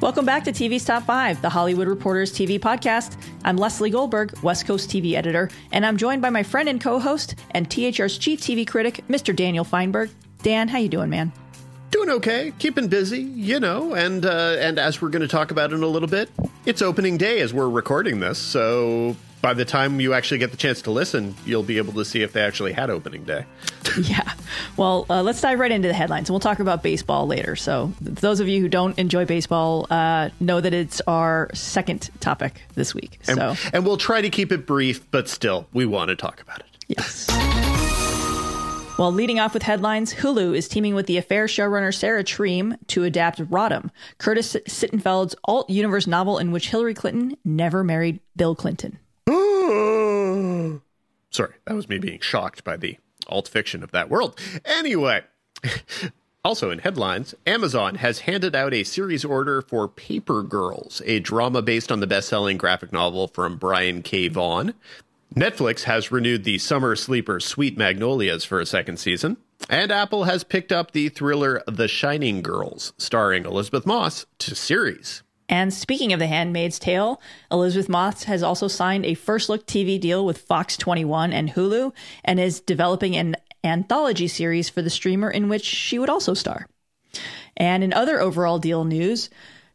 Welcome back to TV's Top 5, the Hollywood Reporters TV podcast. I'm Lesley Goldberg, West Coast TV editor, and I'm joined by my friend and co-host and THR's chief TV critic, Mr. Daniel Fienberg. Dan, how you doing, man? Doing okay, keeping busy, you know, and uh, and as we're going to talk about in a little bit, it's opening day as we're recording this, so by the time you actually get the chance to listen, you'll be able to see if they actually had opening day. yeah. Well, uh, let's dive right into the headlines, and we'll talk about baseball later. So, those of you who don't enjoy baseball uh, know that it's our second topic this week. So, and, and we'll try to keep it brief, but still, we want to talk about it. Yes. Well, leading off with headlines, Hulu is teaming with the affair showrunner Sarah Treem to adapt Rodham, Curtis Sittenfeld's alt universe novel in which Hillary Clinton never married Bill Clinton. Sorry, that was me being shocked by the alt fiction of that world. Anyway, also in headlines, Amazon has handed out a series order for Paper Girls, a drama based on the best selling graphic novel from Brian K. Vaughan. Netflix has renewed the summer sleeper Sweet Magnolias for a second season. And Apple has picked up the thriller The Shining Girls, starring Elisabeth Moss, to series. And speaking of The Handmaid's Tale, Elisabeth Moss has also signed a first look TV deal with Fox 21 and Hulu and is developing an anthology series for the streamer in which she would also star. And in other overall deal news,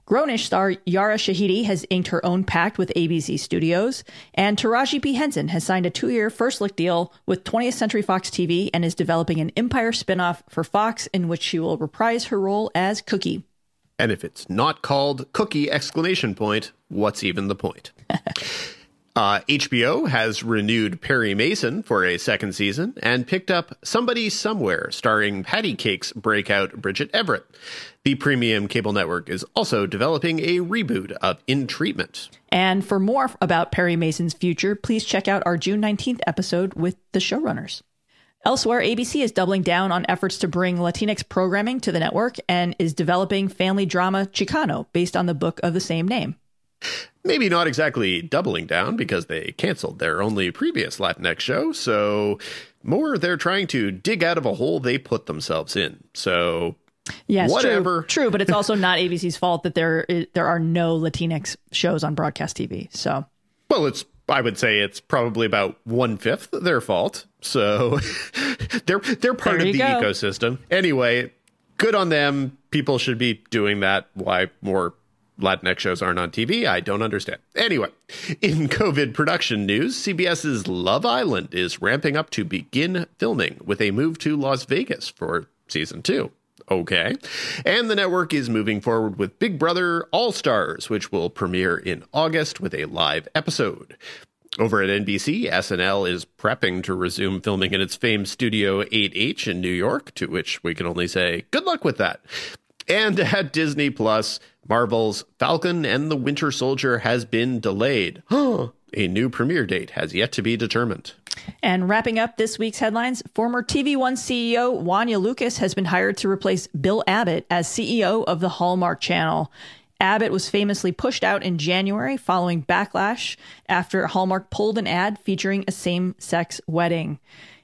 Grownish star Yara Shahidi has inked her own pact with ABC Studios, and Taraji P. Henson has signed a two year first look deal with 20th Century Fox TV and is developing an Empire spinoff for Fox in which she will reprise her role as Cookie. And if it's not called cookie exclamation point, what's even the point? uh, HBO has renewed Perry Mason for a second season and picked up Somebody Somewhere, starring Patty Cake's breakout Bridget Everett. The premium cable network is also developing a reboot of In Treatment. And for more about Perry Mason's future, please check out our June 19th episode with the showrunners. Elsewhere, ABC is doubling down on efforts to bring Latinx programming to the network and is developing family drama Chicano based on the book of the same name. Maybe not exactly doubling down because they canceled their only previous Latinx show, so more they're trying to dig out of a hole they put themselves in. So Yes, whatever. True, true, but it's also not ABC's fault that there there are no Latinx shows on broadcast TV. So, well, it's I would say it's probably about one fifth their fault. So they're they're part of the go. ecosystem. Anyway, good on them. People should be doing that. Why more Latinx shows aren't on TV? I don't understand. Anyway, in COVID production news, CBS's Love Island is ramping up to begin filming with a move to Las Vegas for season two. Okay. And the network is moving forward with Big Brother All Stars, which will premiere in August with a live episode. Over at NBC, SNL is prepping to resume filming in its famed Studio 8H in New York, to which we can only say good luck with that. And at Disney Plus, Marvel's Falcon and the Winter Soldier has been delayed. A new premiere date has yet to be determined. And wrapping up this week's headlines, former TV One CEO Wonya Lucas has been hired to replace Bill Abbott as CEO of the Hallmark Channel. Abbott was famously pushed out in January following backlash after Hallmark pulled an ad featuring a same sex wedding.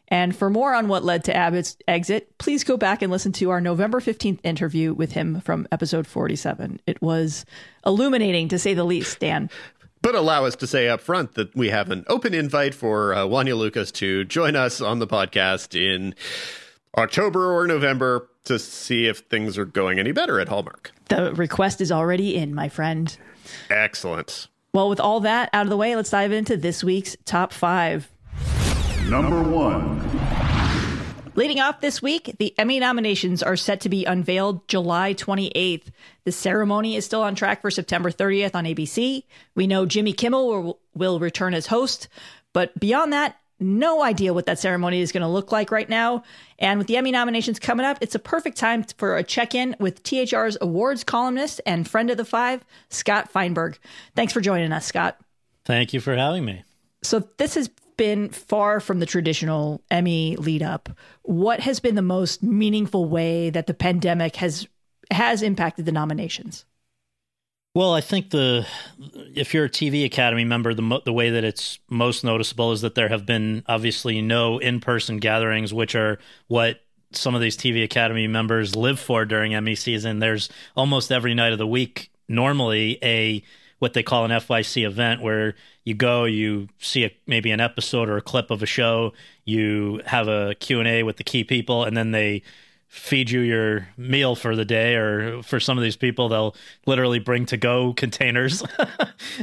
And for more on what led to Abbott's exit, please go back and listen to our November 15th interview with him from episode 47. It was illuminating to say the least, Dan. But allow us to say up front that we have an open invite for uh, Wonya Lucas to join us on the podcast in October or November to see if things are going any better at Hallmark. The request is already in, my friend. Excellent. Well, with all that out of the way, let's dive into this week's top five. Number one. Leading off this week, the Emmy nominations are set to be unveiled July 28th. The ceremony is still on track for September 30th on ABC. We know Jimmy Kimmel will, will return as host, but beyond that, no idea what that ceremony is going to look like right now. And with the Emmy nominations coming up, it's a perfect time for a check in with THR's awards columnist and friend of the five, Scott Feinberg. Thanks for joining us, Scott. Thank you for having me. So, this has been far from the traditional Emmy lead up. What has been the most meaningful way that the pandemic has has impacted the nominations? Well, I think the if you're a TV Academy member, the the way that it's most noticeable is that there have been obviously no in person gatherings, which are what some of these TV Academy members live for during Emmy season. There's almost every night of the week normally a what they call an FYC event where you go, you see a, maybe an episode or a clip of a show, you have a Q&A with the key people and then they feed you your meal for the day or for some of these people they'll literally bring to go containers.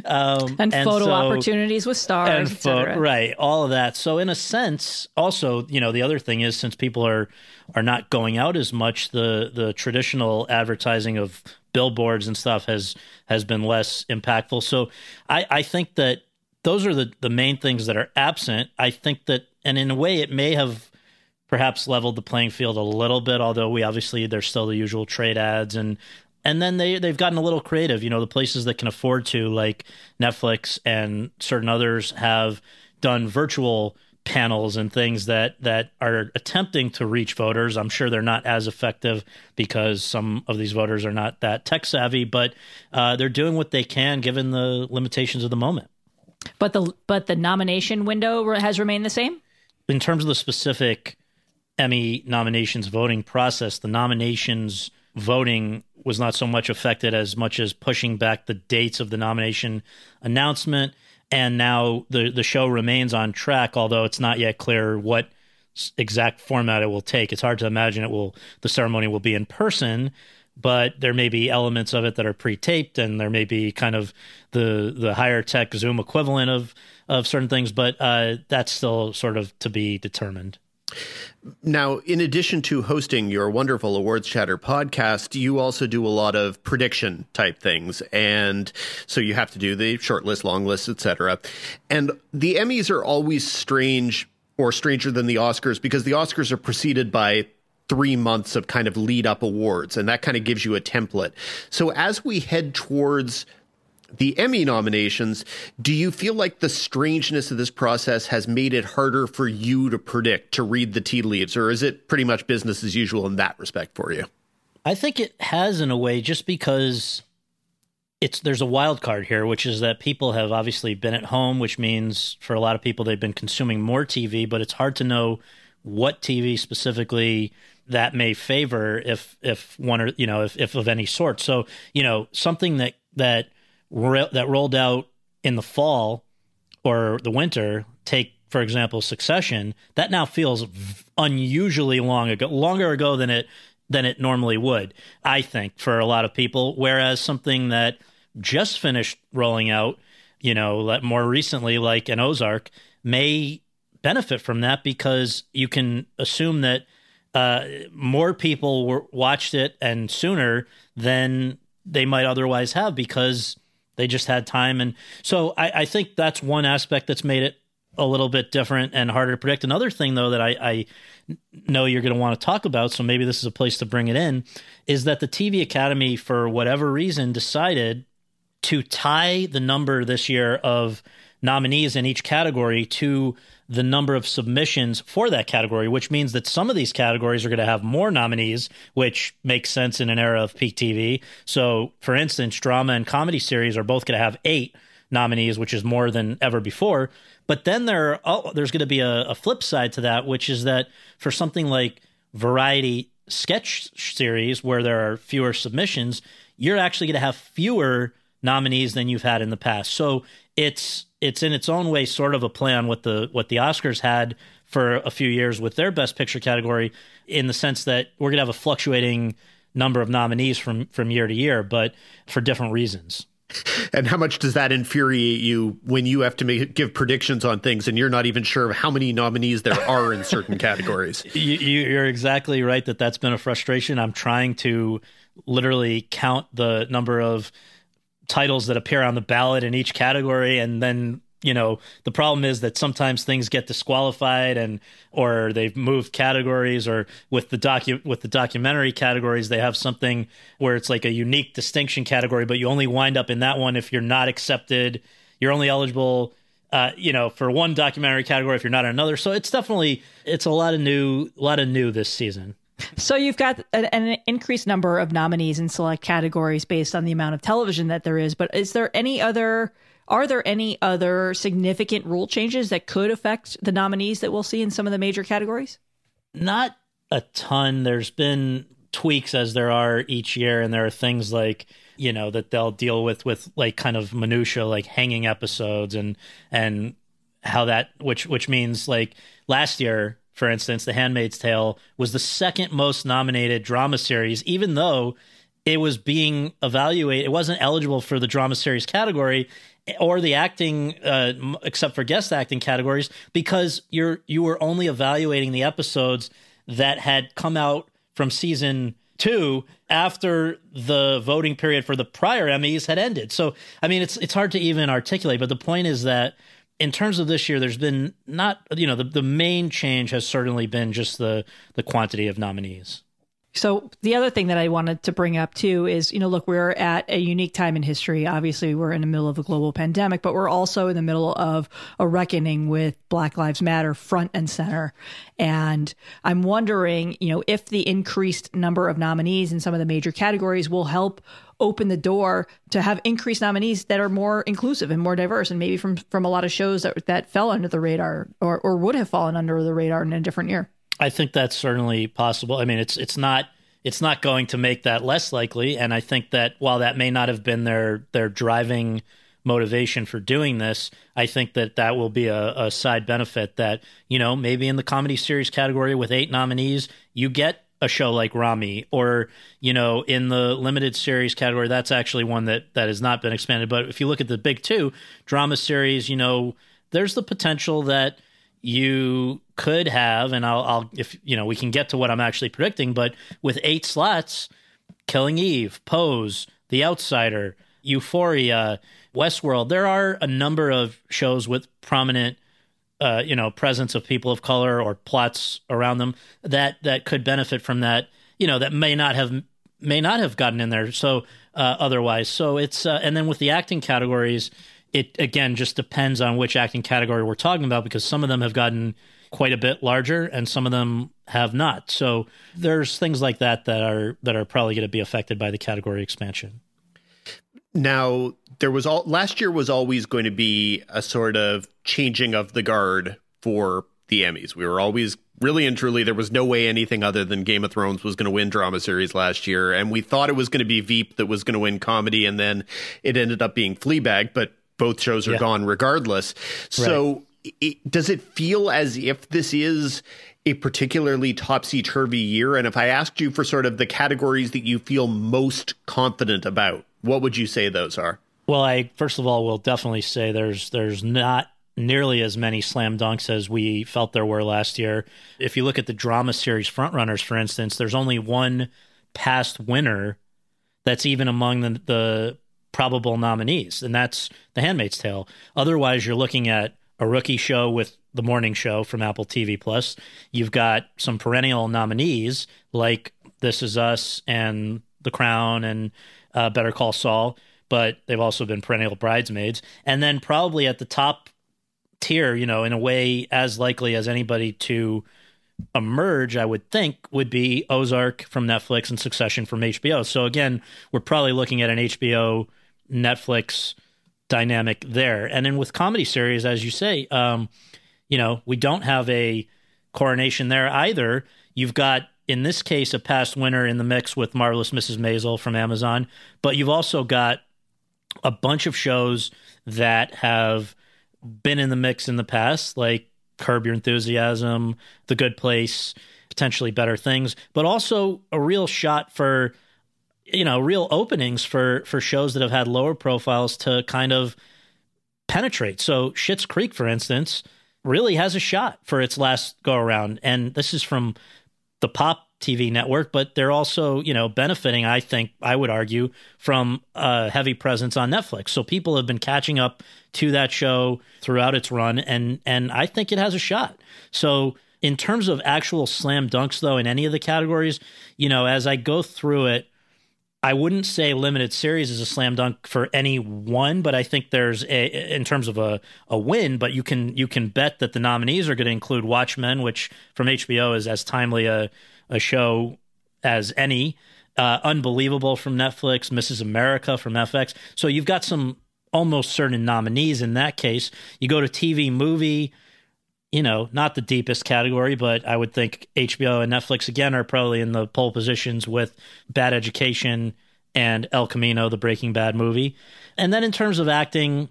Um, and, and, photo so, opportunities with stars and fo- right all of that. So in a sense also you know the other thing is since people are are not going out as much the the traditional advertising of billboards and stuff has has been less impactful so i i think that those are the the main things that are absent i think that and in a way it may have perhaps leveled the playing field a little bit. Although we obviously there's still the usual trade ads and and then they they've gotten a little creative. You know, the places that can afford to, like Netflix and certain others, have done virtual panels and things that that are attempting to reach voters. I'm sure they're not as effective because some of these voters are not that tech savvy, but uh, they're doing what they can given the limitations of the moment. But the but the nomination window has remained the same in terms of the specific Emmy nominations voting process, the nominations voting was not so much affected as much as pushing back the dates of the nomination announcement. And now the the show remains on track, although it's not yet clear what exact format it will take. It's hard to imagine it will the ceremony will be in person, but there may be elements of it that are pre-taped, and there may be kind of the the higher tech Zoom equivalent of of certain things. But uh, that's still sort of to be determined. Now, in addition to hosting your wonderful Awards Chatter podcast, you also do a lot of prediction type things. And so you have to do the short list, long list, etc. And the Emmys are always strange or stranger than the Oscars because the Oscars are preceded by three months of kind of lead up awards, and that kind of gives you a template. So as we head towards the Emmy nominations, do you feel like the strangeness of this process has made it harder for you to predict, to read the tea leaves, or is it pretty much business as usual in that respect for you? I think it has in a way just because it's there's a wild card here, which is that people have obviously been at home, which means for a lot of people they've been consuming more TV, but it's hard to know what TV specifically that may favor if if one or you know if, if of any sort. So, you know, something that that that rolled out in the fall or the winter, take for example Succession, that now feels unusually long ago, longer ago than it than it normally would. I think for a lot of people, whereas something that just finished rolling out, you know, more recently, like an Ozark, may benefit from that because you can assume that uh, more people were, watched it and sooner than they might otherwise have because they just had time. And so I, I think that's one aspect that's made it a little bit different and harder to predict. Another thing, though, that I, I know you're going to want to talk about, so maybe this is a place to bring it in, is that the TV Academy, for whatever reason, decided to tie the number this year of nominees in each category to the number of submissions for that category, which means that some of these categories are going to have more nominees, which makes sense in an era of peak TV. So, for instance, drama and comedy series are both going to have eight nominees, which is more than ever before. But then there, oh, there's going to be a, a flip side to that, which is that for something like variety sketch series, where there are fewer submissions, you're actually going to have fewer nominees than you've had in the past. So it's it's in its own way sort of a play on what the what the Oscars had for a few years with their best picture category in the sense that we're going to have a fluctuating number of nominees from from year to year but for different reasons. And how much does that infuriate you when you have to make, give predictions on things and you're not even sure of how many nominees there are in certain categories? You, you're exactly right that that's been a frustration. I'm trying to literally count the number of titles that appear on the ballot in each category. And then you know the problem is that sometimes things get disqualified and or they've moved categories or with the docu with the documentary categories they have something where it's like a unique distinction category but you only wind up in that one if you're not accepted. You're only eligible uh, you know for one documentary category if you're not in another. So it's definitely it's a lot of new a lot of new this season so you've got an, an, increased number of nominees in select categories based on the amount of television that there is. But is there any other? Are there any other significant rule changes that could affect the nominees that we'll see in some of the major categories? Not a ton. There's been tweaks as there are each year, and there are things like you know that they'll deal with with like kind of minutia like hanging episodes and and how that which which means like last year for instance the handmaid's tale was the second most nominated drama series even though it was being evaluated it wasn't eligible for the drama series category or the acting uh, except for guest acting categories because you're you were only evaluating the episodes that had come out from season two after the voting period for the prior Emmys had ended. So, I mean, it's it's hard to even articulate, but the point is that in terms of this year, there's been not you know the the main change has certainly been just the the quantity of nominees. So the other thing that I wanted to bring up too is, you know, look, we're at a unique time in history. Obviously, we're in the middle of a global pandemic, but we're also in the middle of a reckoning with Black Lives Matter front and center. And I'm wondering, you know, if the increased number of nominees in some of the major categories will help open the door to have increased nominees that are more inclusive and more diverse and maybe from from a lot of shows that that fell under the radar or or would have fallen under the radar in a different year. I think that's certainly possible. I mean, it's it's not it's not going to make that less likely, and I think that while that may not have been their their driving motivation for doing this, I think that that will be a, a side benefit that you know maybe in the comedy series category with eight nominees, you get a show like Ramy, or you know, in the limited series category, that's actually one that that has not been expanded. But if you look at the big two drama series, you know, there's the potential that you could have, and I'll, I'll, if you know, we can get to what I'm actually predicting, but with eight slots, Killing Eve, Pose, The Outsider, Euphoria, Westworld, there are a number of shows with prominent, uh, you know, presence of people of color or plots around them that that could benefit from that. You know, that may not have may not have gotten in there. So uh, otherwise, so it's uh, and then with the acting categories it again just depends on which acting category we're talking about because some of them have gotten quite a bit larger and some of them have not. So there's things like that that are that are probably going to be affected by the category expansion. Now, there was all last year was always going to be a sort of changing of the guard for the Emmys. We were always really and truly there was no way anything other than Game of Thrones was going to win drama series last year and we thought it was going to be Veep that was going to win comedy and then it ended up being Fleabag, but both shows are yeah. gone regardless. So right. It, does it feel as if this is a particularly topsy turvy year? And if I asked you for sort of the categories that you feel most confident about, what would you say those are? Well, I first of all will definitely say there's there's not nearly as many slam dunks as we felt there were last year. If you look at the drama series frontrunners, for instance, there's only one past winner that's even among the, the probable nominees, and that's The Handmaid's Tale. Otherwise, you're looking at a rookie show with the morning show from Apple TV Plus. You've got some perennial nominees like This Is Us and The Crown and uh, Better Call Saul, but they've also been perennial bridesmaids. And then probably at the top tier, you know, in a way as likely as anybody to emerge, I would think, would be Ozark from Netflix and Succession from HBO. So again, we're probably looking at an HBO Netflix dynamic there. And then with comedy series, as you say, um, you know, we don't have a coronation there either. You've got, in this case, a past winner in the mix with Marvelous Mrs. Maisel from Amazon, but you've also got a bunch of shows that have been in the mix in the past, like Curb Your Enthusiasm, The Good Place, potentially better things, but also a real shot for you know real openings for for shows that have had lower profiles to kind of penetrate. So Schitt's Creek, for instance, really has a shot for its last go around, and this is from the Pop TV network, but they're also you know benefiting. I think I would argue from a heavy presence on Netflix. So people have been catching up to that show throughout its run, and and I think it has a shot. So in terms of actual slam dunks, though, in any of the categories, you know, as I go through it I wouldn't say limited series is a slam dunk for any one, but I think there's a in terms of a, a win. But you can you can bet that the nominees are going to include Watchmen, which from HBO is as timely a a show as any. Uh, Unbelievable from Netflix, Mrs. America from FX. So you've got some almost certain nominees in that case. You go to TV movie, you know, not the deepest category, but I would think HBO and Netflix again are probably in the pole positions with Bad Education and El Camino, the Breaking Bad movie. And then in terms of acting,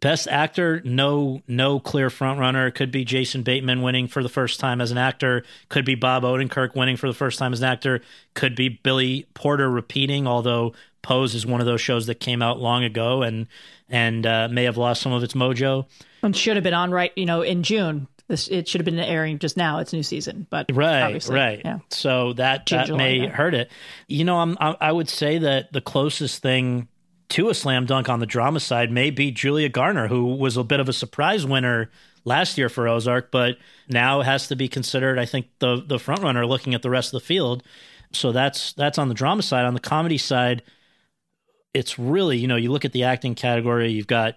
best actor, no no clear front runner. Could be Jason Bateman winning for the first time as an actor. Could be Bob Odenkirk winning for the first time as an actor. Could be Billy Porter repeating, although Pose is one of those shows that came out long ago and and uh, may have lost some of its mojo. And should have been on right, you know, in June. This it should have been airing just now. It's new season, but right, right. Yeah. So that that may hurt it. You know, I'm I, I would say that the closest thing to a slam dunk on the drama side may be Julia Garner, who was a bit of a surprise winner last year for Ozark, but now has to be considered, I think, the the front runner looking at the rest of the field. So that's that's on the drama side. On the comedy side, it's really, you know, you look at the acting category, you've got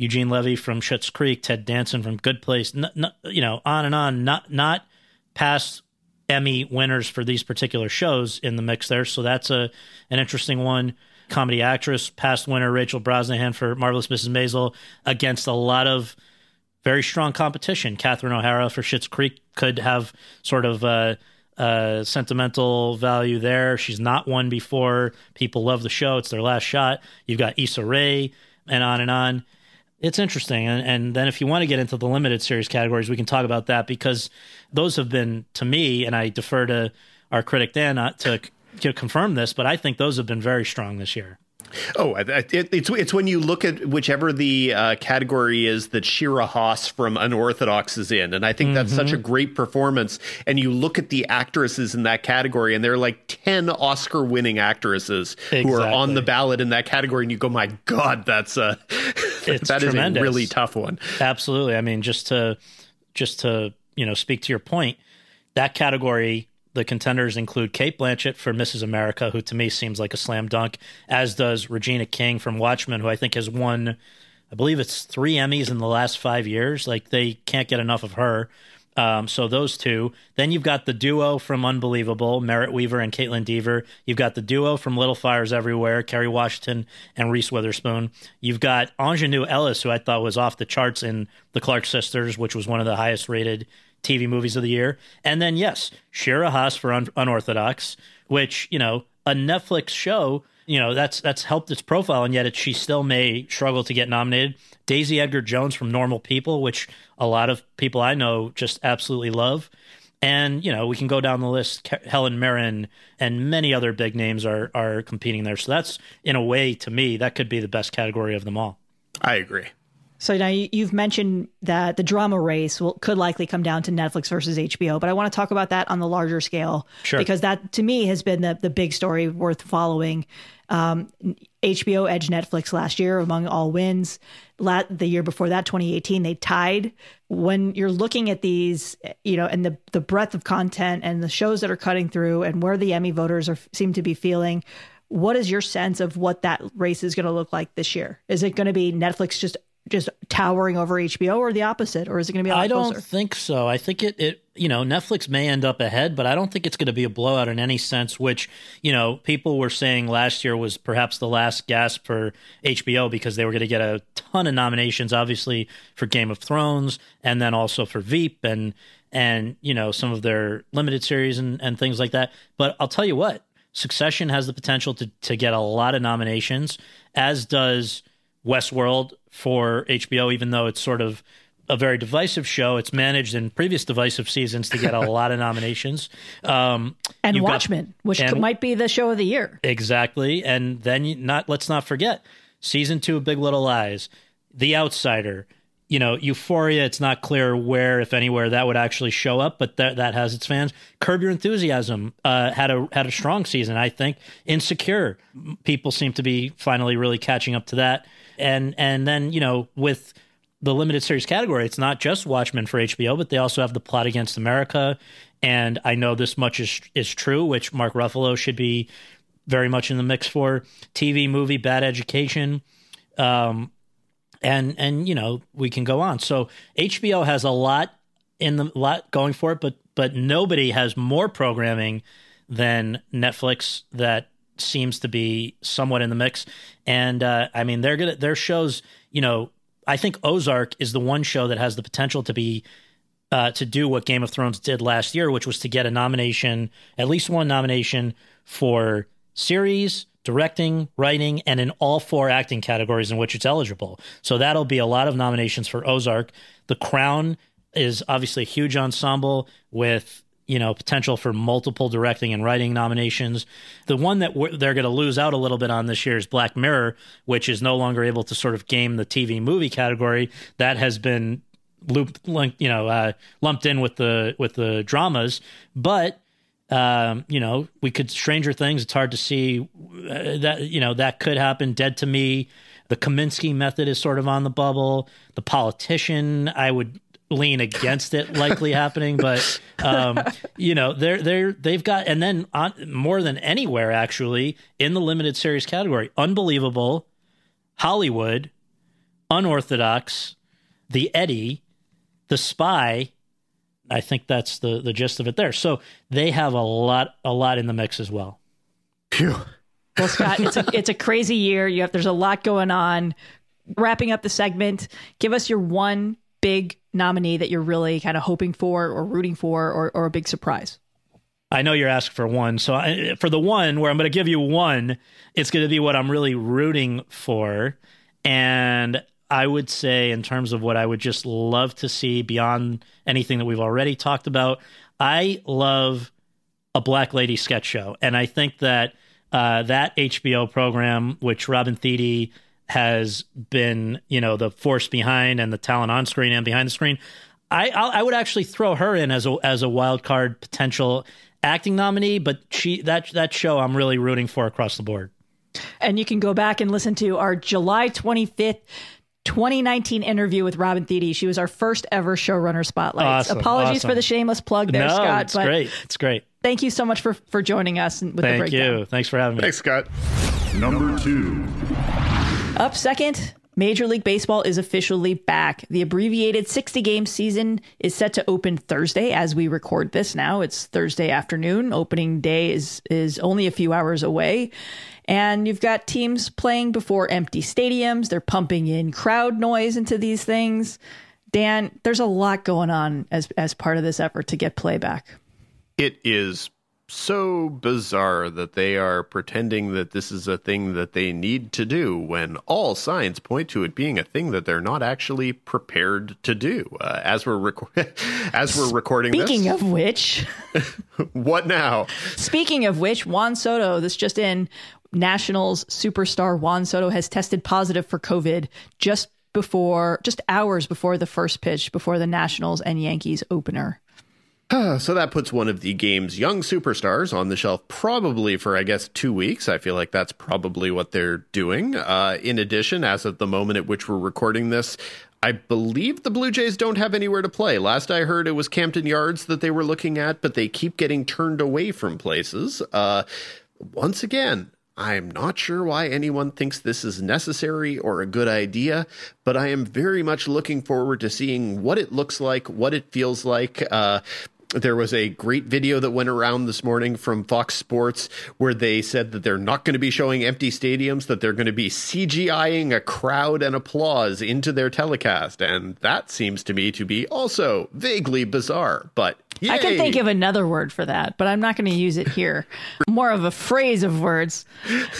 Eugene Levy from Schitt's Creek, Ted Danson from Good Place, n- n- you know, on and on. Not not past Emmy winners for these particular shows in the mix there. So that's a an interesting one. Comedy actress, past winner Rachel Brosnahan for Marvelous Mrs. Maisel against a lot of very strong competition. Catherine O'Hara for Schitt's Creek could have sort of a, a sentimental value there. She's not won before. People love the show. It's their last shot. You've got Issa Rae and on and on it's interesting. And, and then if you want to get into the limited series categories, we can talk about that because those have been, to me, and I defer to our critic Dan uh, to, to confirm this, but I think those have been very strong this year. Oh, it, it's it's when you look at whichever the uh, category is that Shira Haas from Unorthodox is in, and I think that's mm-hmm. such a mm-hmm. great performance. And you look at the actresses in that category, and there are like ten Oscar-winning actresses exactly. who are on the ballot in that category, and you go, "My God, that's a it's that is a really tough one." Absolutely. I mean, just to just to you know speak to your point, that category the contenders include Cate Blanchett for Mrs. America, who to me seems like a slam dunk, as does Regina King from Watchmen, who I think has won, I believe it's three Emmys in the last five years. Like they can't get enough of her. Um, so those two. Then you've got the duo from Unbelievable, Merritt Wever and Kaitlyn Dever. You've got the duo from Little Fires Everywhere, Kerry Washington and Reese Witherspoon. You've got Aunjanue Ellis, who I thought was off the charts in The Clark Sisters, which was one of the highest rated TV movies of the year. And then, yes, Shira Haas for Un- Unorthodox, which, you know, a Netflix show, you know, that's that's helped its profile, and yet it, she still may struggle to get nominated. Daisy Edgar Jones from Normal People, which a lot of people I know just absolutely love. And, you know, we can go down the list. Helen Mirren and many other big names are, are competing there. So that's, in a way, to me, that could be the best category of them all. I agree. So now you've mentioned that the drama race will, could likely come down to Netflix versus HBO, but I want to talk about that on the larger scale sure. because that to me has been the the big story worth following. Um, HBO edged Netflix last year among all wins. La- the year before that, 2018, they tied. When you're looking at these, you know, and the the breadth of content and the shows that are cutting through, and where the Emmy voters are seem to be feeling, what is your sense of what that race is going to look like this year? Is it going to be Netflix just just towering over HBO or the opposite, or is it going to be? I don't closer? think so. I think it, it, you know, Netflix may end up ahead, but I don't think it's going to be a blowout in any sense. Which you know, people were saying last year was perhaps the last gasp for HBO because they were going to get a ton of nominations, obviously for Game of Thrones, and then also for Veep and and you know some of their limited series and and things like that. But I'll tell you what, Succession has the potential to to get a lot of nominations, as does Westworld for HBO, even though it's sort of a very divisive show. It's managed in previous divisive seasons to get a lot of nominations. Um, and Watchmen, got, which and, might be the show of the year. Exactly. And then you not let's not forget season two of Big Little Lies, The Outsider. You know, Euphoria. It's not clear where, if anywhere, that would actually show up, but that that has its fans. Curb Your Enthusiasm uh, had a had a strong season, I think. Insecure. People seem to be finally really catching up to that and and then you know with the limited series category, it's not just Watchmen for HBO, but they also have the Plot Against America, and I know this much is is true, which Mark Ruffalo should be very much in the mix for TV movie Bad Education, um, and and you know we can go on. So HBO has a lot in the lot going for it, but but nobody has more programming than Netflix that seems to be somewhat in the mix. And uh, I mean, they're gonna their shows. You know, I think Ozark is the one show that has the potential to be uh, to do what Game of Thrones did last year, which was to get a nomination, at least one nomination for series, directing, writing, and in all four acting categories in which it's eligible. So that'll be a lot of nominations for Ozark. The Crown is obviously a huge ensemble with you know potential for multiple directing and writing nominations. The one that they're going to lose out a little bit on this year is Black Mirror, which is no longer able to sort of game the TV movie category. That has been looped, you know, uh, lumped in with the with the dramas, but um, you know, we could Stranger Things. It's hard to see uh, that you know that could happen. Dead to Me, the Kominsky method is sort of on the bubble. The Politician, I would lean against it likely happening, but um, you know they're they're they've got and then on, more than anywhere actually in the limited series category, unbelievable, Hollywood, unorthodox, the Eddie, the Spy I think that's the the gist of it there. So they have a lot a lot in the mix as well. Phew. Well, Scott, it's a it's a crazy year. You have there's a lot going on. Wrapping up the segment, give us your one big nominee that you're really kind of hoping for or rooting for or, or a big surprise. I know you're asking for one. So I, for the one where I'm going to give you one, it's going to be what I'm really rooting for. And I would say, in terms of what I would just love to see beyond anything that we've already talked about, I love a Black Lady sketch show. And I think that uh, that HBO program, which Robin Thede has been, you know, the force behind and the talent on screen and behind the screen, I I would actually throw her in as a as a wild card potential acting nominee. But she that that show I'm really rooting for across the board. And you can go back and listen to our July 25th 2019 interview with Robin Thede. She was our first ever showrunner spotlight. Awesome, Apologies awesome. for the shameless plug there, no, Scott. It's great. It's great. Thank you so much for for joining us with thank the breakdown. you. Thanks for having me. Thanks, Scott. Number two. Up second, Major League Baseball is officially back. The abbreviated 60 game season is set to open Thursday as we record this now. It's Thursday afternoon. Opening day is is only a few hours away. And you've got teams playing before empty stadiums. They're pumping in crowd noise into these things. Dan, there's a lot going on as as part of this effort to get playback. It is so bizarre that they are pretending that this is a thing that they need to do when all signs point to it being a thing that they're not actually prepared to do. Uh, as we're rec- as we're recording Speaking this, of which, what now? Speaking of which, Juan Soto, this just in, Nationals superstar Juan Soto has tested positive for COVID just before, just hours before the first pitch, before the Nationals and Yankees opener. so that puts one of the game's young superstars on the shelf, probably for, I guess, two weeks. I feel like that's probably what they're doing. Uh, in addition, as of the moment at which we're recording this, I believe the Blue Jays don't have anywhere to play. Last I heard, it was Camden Yards that they were looking at, but they keep getting turned away from places. Uh, once again, I'm not sure why anyone thinks this is necessary or a good idea, but I am very much looking forward to seeing what it looks like, what it feels like. Uh, there was a great video that went around this morning from Fox Sports where they said that they're not going to be showing empty stadiums, that they're going to be CGIing a crowd and applause into their telecast. And that seems to me to be also vaguely bizarre, but Yay. I can think of another word for that, but I'm not going to use it here. More of a phrase of words.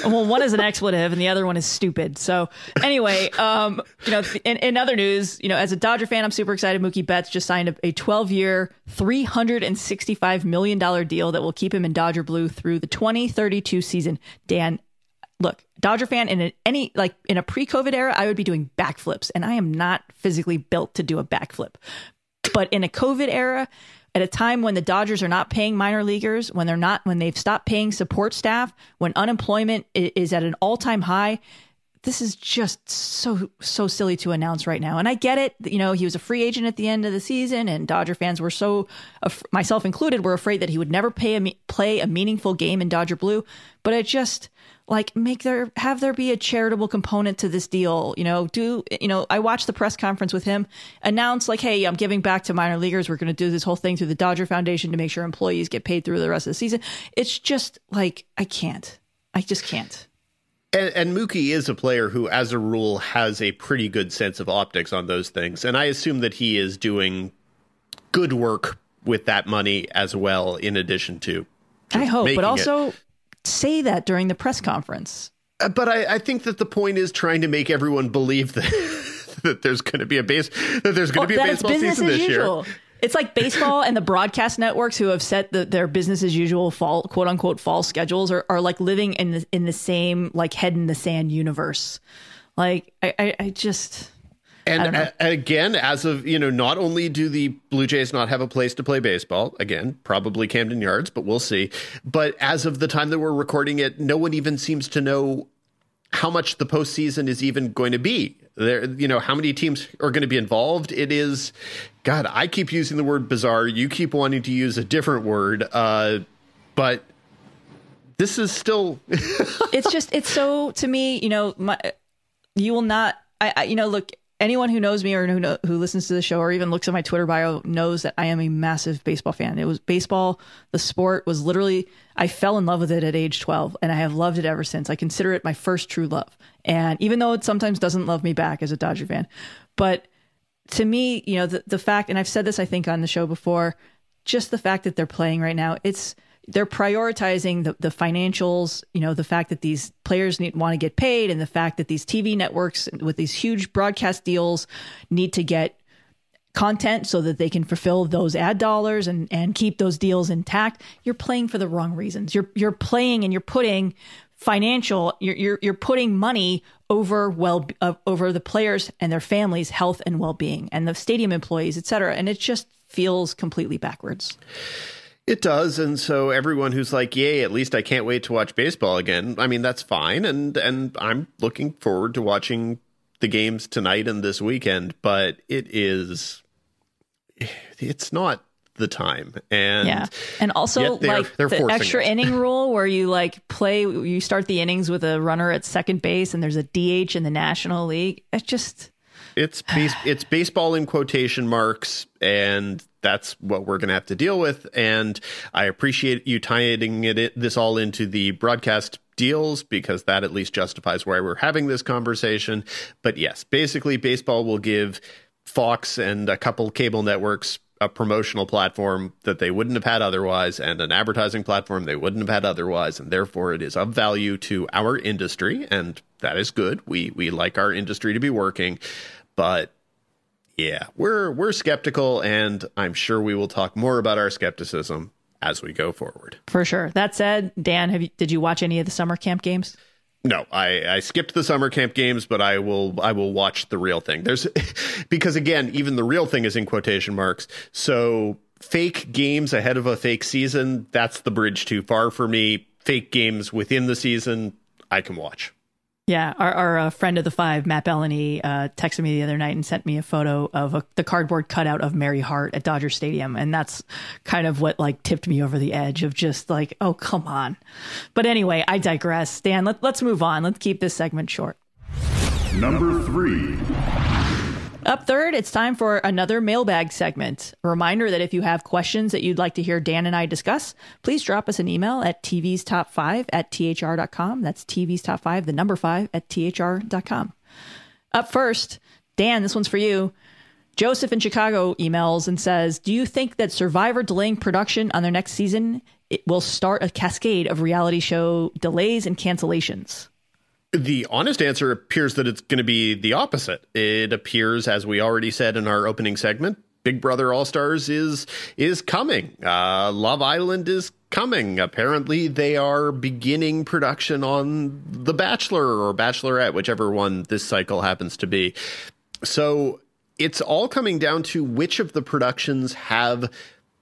Well, one is an expletive and the other one is stupid. So anyway, um, you know, in, in other news, you know, as a Dodger fan, I'm super excited. Mookie Betts just signed a 12 year, $365 million deal that will keep him in Dodger blue through the 2032 season. Dan, look, Dodger fan in any like in a pre-COVID era, I would be doing backflips, and I am not physically built to do a backflip. But in a COVID era, at a time when the Dodgers are not paying minor leaguers, when they're not, when they've stopped paying support staff, when unemployment is at an all time high. This is just so so silly to announce right now, and I get it. You know, he was a free agent at the end of the season, and Dodger fans were so, myself included, were afraid that he would never a, play a meaningful game in Dodger blue. But it just, like make there have there be a charitable component to this deal you know do you know i watched the press conference with him announce like hey i'm giving back to minor leaguers we're going to do this whole thing through the dodger foundation to make sure employees get paid through the rest of the season it's just like i can't i just can't and, and Mookie is a player who, as a rule, has a pretty good sense of optics on those things. And I assume that he is doing good work with that money as well, in addition to. I hope, but also it say that during the press conference. Uh, but I, I, think that the point is trying to make everyone believe that that there's going to be a base that there's going to well, be a baseball season this usual. year. It's like baseball and the broadcast networks who have set the, their business as usual fall quote unquote fall schedules are, are like living in the in the same like head in the sand universe. Like I, I, I just and again, as of you know, not only do the Blue Jays not have a place to play baseball, again, probably Camden Yards, but we'll see. But as of the time that we're recording it, no one even seems to know how much the postseason is even going to be. There, you know, how many teams are going to be involved? It is, God, I keep using the word bizarre. You keep wanting to use a different word, uh, but this is still. it's just, it's so to me, you know, my, you will not. I, I you know, look, anyone who knows me or who know, who listens to the show or even looks at my Twitter bio knows that I am a massive baseball fan. It was baseball, the sport was literally I fell in love with it at age 12 and I have loved it ever since. I consider it my first true love. And even though it sometimes doesn't love me back as a Dodger fan, but to me, you know, the the fact and I've said this I think on the show before, just the fact that they're playing right now, it's they're prioritizing the, the financials, you know, the fact that these players need want to get paid and the fact that these TV networks with these huge broadcast deals need to get content so that they can fulfill those ad dollars and and keep those deals intact. You're playing for the wrong reasons. You're you're playing and you're putting financial you're you're, you're putting money over well uh, over the players and their families health and well-being and the stadium employees et cetera and it just feels completely backwards it does, and so everyone who's like, "Yay! At least I can't wait to watch baseball again." I mean, that's fine, and and I'm looking forward to watching the games tonight and this weekend. But it is, it's not the time, and yeah, and also they're, like they're the extra inning rule where you like play, you start the innings with a runner at second base, and there's a DH in the National League. It just it's base, it's baseball in quotation marks, and that's what we're going to have to deal with. And I appreciate you tying it this all into the broadcast deals because that at least justifies why we're having this conversation. But yes, basically, baseball will give Fox and a couple cable networks a promotional platform that they wouldn't have had otherwise and an advertising platform they wouldn't have had otherwise and therefore it is of value to our industry and that is good we we like our industry to be working but yeah, we're we're skeptical, and I'm sure we will talk more about our skepticism as we go forward. For sure. That said, Dan, have you, did you watch any of the summer camp games? No, I, I skipped the summer camp games, but I will I will watch the real thing. There's because again, even the real thing is in quotation marks. So fake games ahead of a fake season, that's the bridge too far for me. Fake games within the season, I can watch. Yeah, our, our uh, friend of the five, Matt Belloni, uh, texted me the other night and sent me a photo of a, the cardboard cutout of Mary Hart at Dodger Stadium, and that's kind of what like tipped me over the edge of just like, oh come on. But anyway, I digress. Dan, let, let's move on. Let's keep this segment short. Number three. Up third, it's time for another mailbag segment. A reminder that if you have questions that you'd like to hear Dan and I discuss, please drop us an email at tv's top five at thr.com. That's tv's top five, the number five at thr.com. Up first, Dan, this one's for you. Joseph in Chicago emails and says, Do you think that Survivor delaying production on their next season it will start a cascade of reality show delays and cancellations? The honest answer appears that it's going to be the opposite. It appears, as we already said in our opening segment, Big Brother All Stars is is coming. Uh, Love Island is coming. Apparently, they are beginning production on The Bachelor or Bachelorette, whichever one this cycle happens to be. So it's all coming down to which of the productions have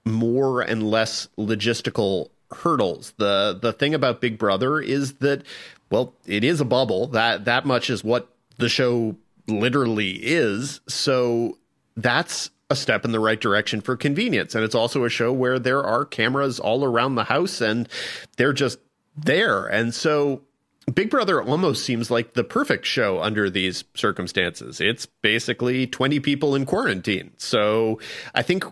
more and less logistical hurdles. The the thing about Big Brother is that well, it is a bubble. That that much is what the show literally is. So that's a step in the right direction for convenience. And it's also a show where there are cameras all around the house and they're just there. And so Big Brother almost seems like the perfect show under these circumstances. It's basically 20 people in quarantine. So I think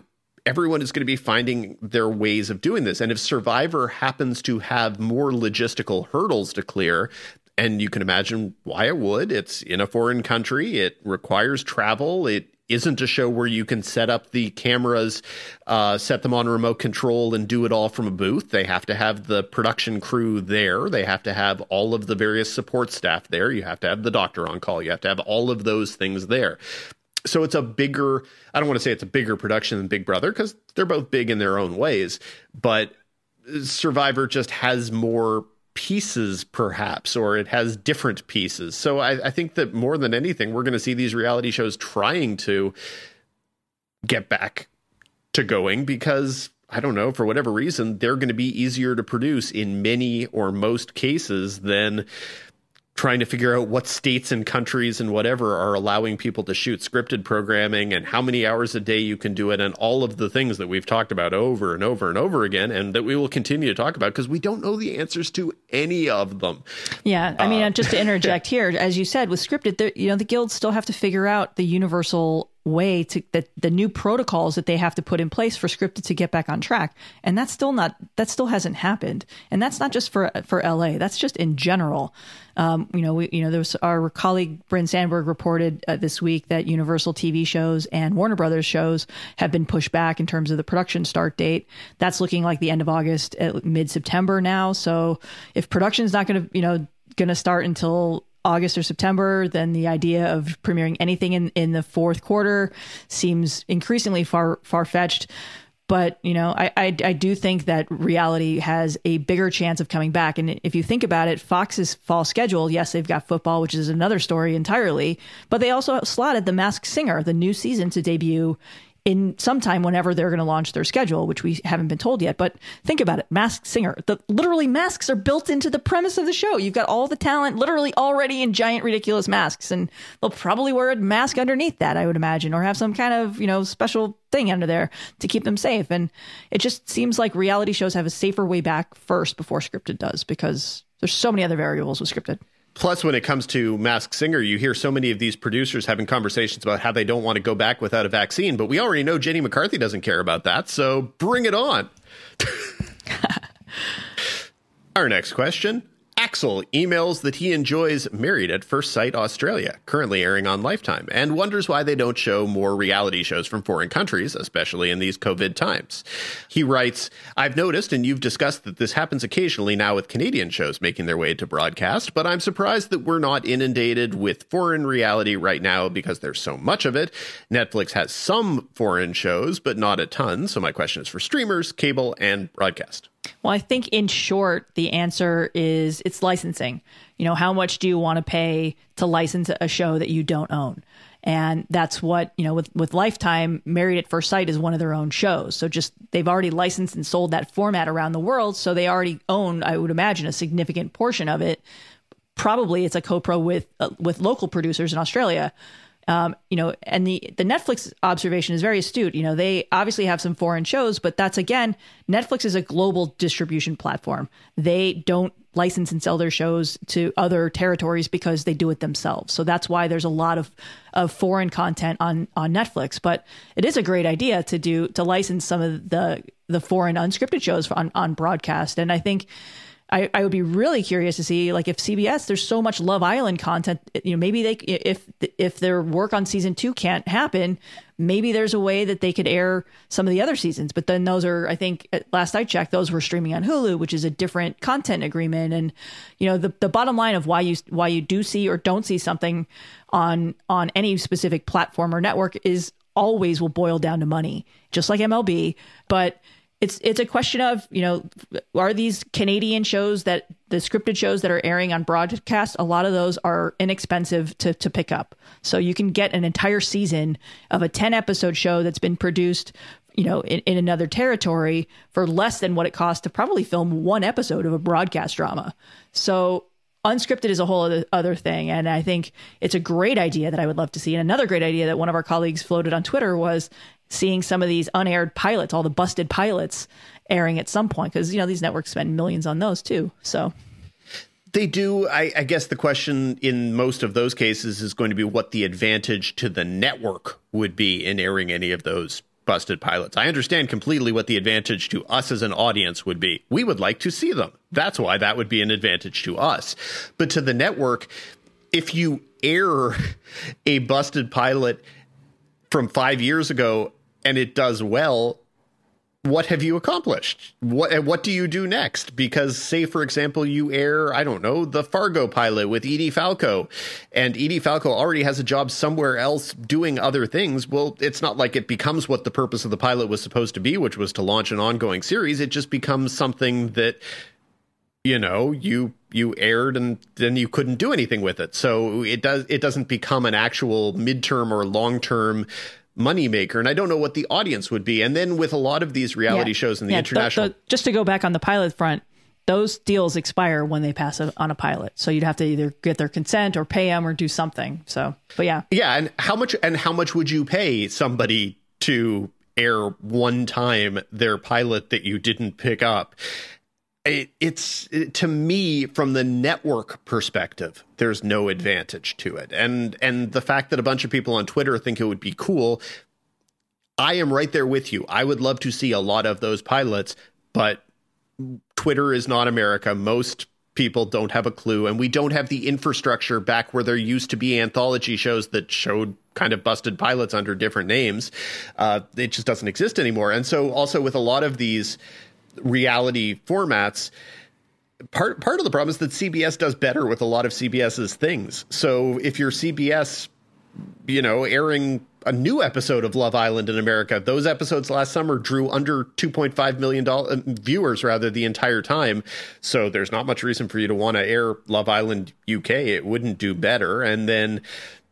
everyone is going to be finding their ways of doing this. And if Survivor happens to have more logistical hurdles to clear, and you can imagine why it would. It's in a foreign country. It requires travel. It isn't a show where you can set up the cameras, uh, set them on remote control, and do it all from a booth. They have to have the production crew there. They have to have all of the various support staff there. You have to have the doctor on call. You have to have all of those things there. So it's a bigger, I don't want to say it's a bigger production than Big Brother because they're both big in their own ways, but Survivor just has more pieces perhaps or it has different pieces. So I, I, think that more than anything we're going to see these reality shows trying to get back to going because i don't know for whatever reason they're going to be easier to produce in many or most cases than trying to figure out what states and countries and whatever are allowing people to shoot scripted programming and how many hours a day you can do it and all of the things that we've talked about over and over and over again and that we will continue to talk about because we don't know the answers to any of them. Yeah, I mean, uh, just to interject here, as you said, with scripted, you know, the guilds still have to figure out the universal way to that the new protocols that they have to put in place for scripted to get back on track. And that's still not that still hasn't happened. And that's not just for for la that's just in general. Um, you know we you know there was our colleague bryn sandberg reported uh, this week that universal tv shows and warner brothers shows have been pushed back in terms of the production start date. That's looking like the end of august mid september now. So if production is not going to you know going to start until August or September, then the idea of premiering anything in, in the fourth quarter seems increasingly far far fetched. But you know, I, I, I do think that reality has a bigger chance of coming back. And if you think about it, Fox's fall schedule, yes, they've got football, which is another story entirely, but they also slotted The Masked Singer, the new season, to debut in sometime whenever they're going to launch their schedule, which we haven't been told yet. But think about it, Masked Singer. The literally masks are built into the premise of the show. You've got all the talent literally already in giant ridiculous masks, and they'll probably wear a mask underneath that, I would imagine, or have some kind of you know special thing under there to keep them safe. And it just seems like reality shows have a safer way back first before scripted does, because there's so many other variables with scripted. Plus, when it comes to Mask Singer, you hear so many of these producers having conversations about how they don't want to go back without a vaccine. But we already know Jenny McCarthy doesn't care about that. So bring it on. Our next question Axel emails that he enjoys Married at First Sight Australia, currently airing on Lifetime, and wonders why they don't show more reality shows from foreign countries, especially in these COVID times. He writes, I've noticed, and you've discussed that this happens occasionally now with Canadian shows making their way to broadcast, but I'm surprised that we're not inundated with foreign reality right now because there's so much of it. Netflix has some foreign shows, but not a ton. So my question is for streamers, cable, and broadcast. Well, I think in short, the answer is it's licensing. You know, how much do you want to pay to license a show that you don't own? And that's what, you know, with, with Lifetime, Married at First Sight is one of their own shows. So just they've already licensed and sold that format around the world. So they already own, I would imagine, a significant portion of it. Probably it's a co-pro with uh, with local producers in Australia. Um, you know, and the the Netflix observation is very astute. You know, they obviously have some foreign shows, but that's again, Netflix is a global distribution platform. They don't license and sell their shows to other territories because they do it themselves. So that's why there's a lot of of foreign content on on Netflix. But it is a great idea to do to license some of the the foreign unscripted shows on on broadcast. And I think I, I would be really curious to see like if CBS there's so much Love Island content you know maybe they if if their work on season 2 can't happen maybe there's a way that they could air some of the other seasons. But then those are I think last I checked those were streaming on Hulu which is a different content agreement. And you know the the bottom line of why you why you do see or don't see something on on any specific platform or network is always will boil down to money just like MLB but it's it's a question of you know are these Canadian shows that the scripted shows that are airing on broadcast a lot of those are inexpensive to to pick up. So you can get an entire season of a 10 episode show that's been produced you know in, in another territory for less than what it costs to probably film one episode of a broadcast drama. So unscripted is a whole other, other thing. And i think it's a great idea that i would love to see. And another great idea that one of our colleagues floated on twitter was seeing some of these unaired pilots, all the busted pilots airing at some point because you know these networks spend millions on those too. So they do. I, I, guess the question in most of those cases is going to be what the advantage to the network would be in airing any of those busted pilots. I understand completely what the advantage to us as an audience would be. We would like to see them. That's why that would be an advantage to us. But to the network, if you air a busted pilot from five years ago and it does well, what have you accomplished? What what do you do next? Because say for example you air I don't know the Fargo pilot with Edie Falco, and Edie Falco already has a job somewhere else doing other things. Well, it's not like it becomes what the purpose of the pilot was supposed to be, which was to launch an ongoing series. It just becomes something that you know you you aired and then you couldn't do anything with it. So it does it doesn't become an actual midterm or long term moneymaker. And I don't know what the audience would be. And then with a lot of these reality yeah. shows in the yeah, international. The, the, just to go back on the pilot front, those deals expire when they pass a, on a pilot. So you'd have to either get their consent or pay them or do something. So, but yeah. Yeah. And how much, and how much would you pay somebody to air one time their pilot that you didn't pick up? It, it's it, to me from the network perspective there's no advantage to it. And and the fact that a bunch of people on twitter think it would be cool i am right there with you. I would love to see a lot of those pilots but twitter is not america. Most people don't have a clue and we don't have the infrastructure back where there used to be anthology shows that showed kind of busted pilots under different names. Uh, it just doesn't exist anymore. And so also with a lot of these reality formats part part of the problem is that CBS does better with a lot of CBS's things. So if you're CBS, you know, airing a new episode of Love Island in America, those episodes last summer drew under 2.5 million dollar uh, viewers rather the entire time. So there's not much reason for you to want to air Love Island UK. It wouldn't do better. And then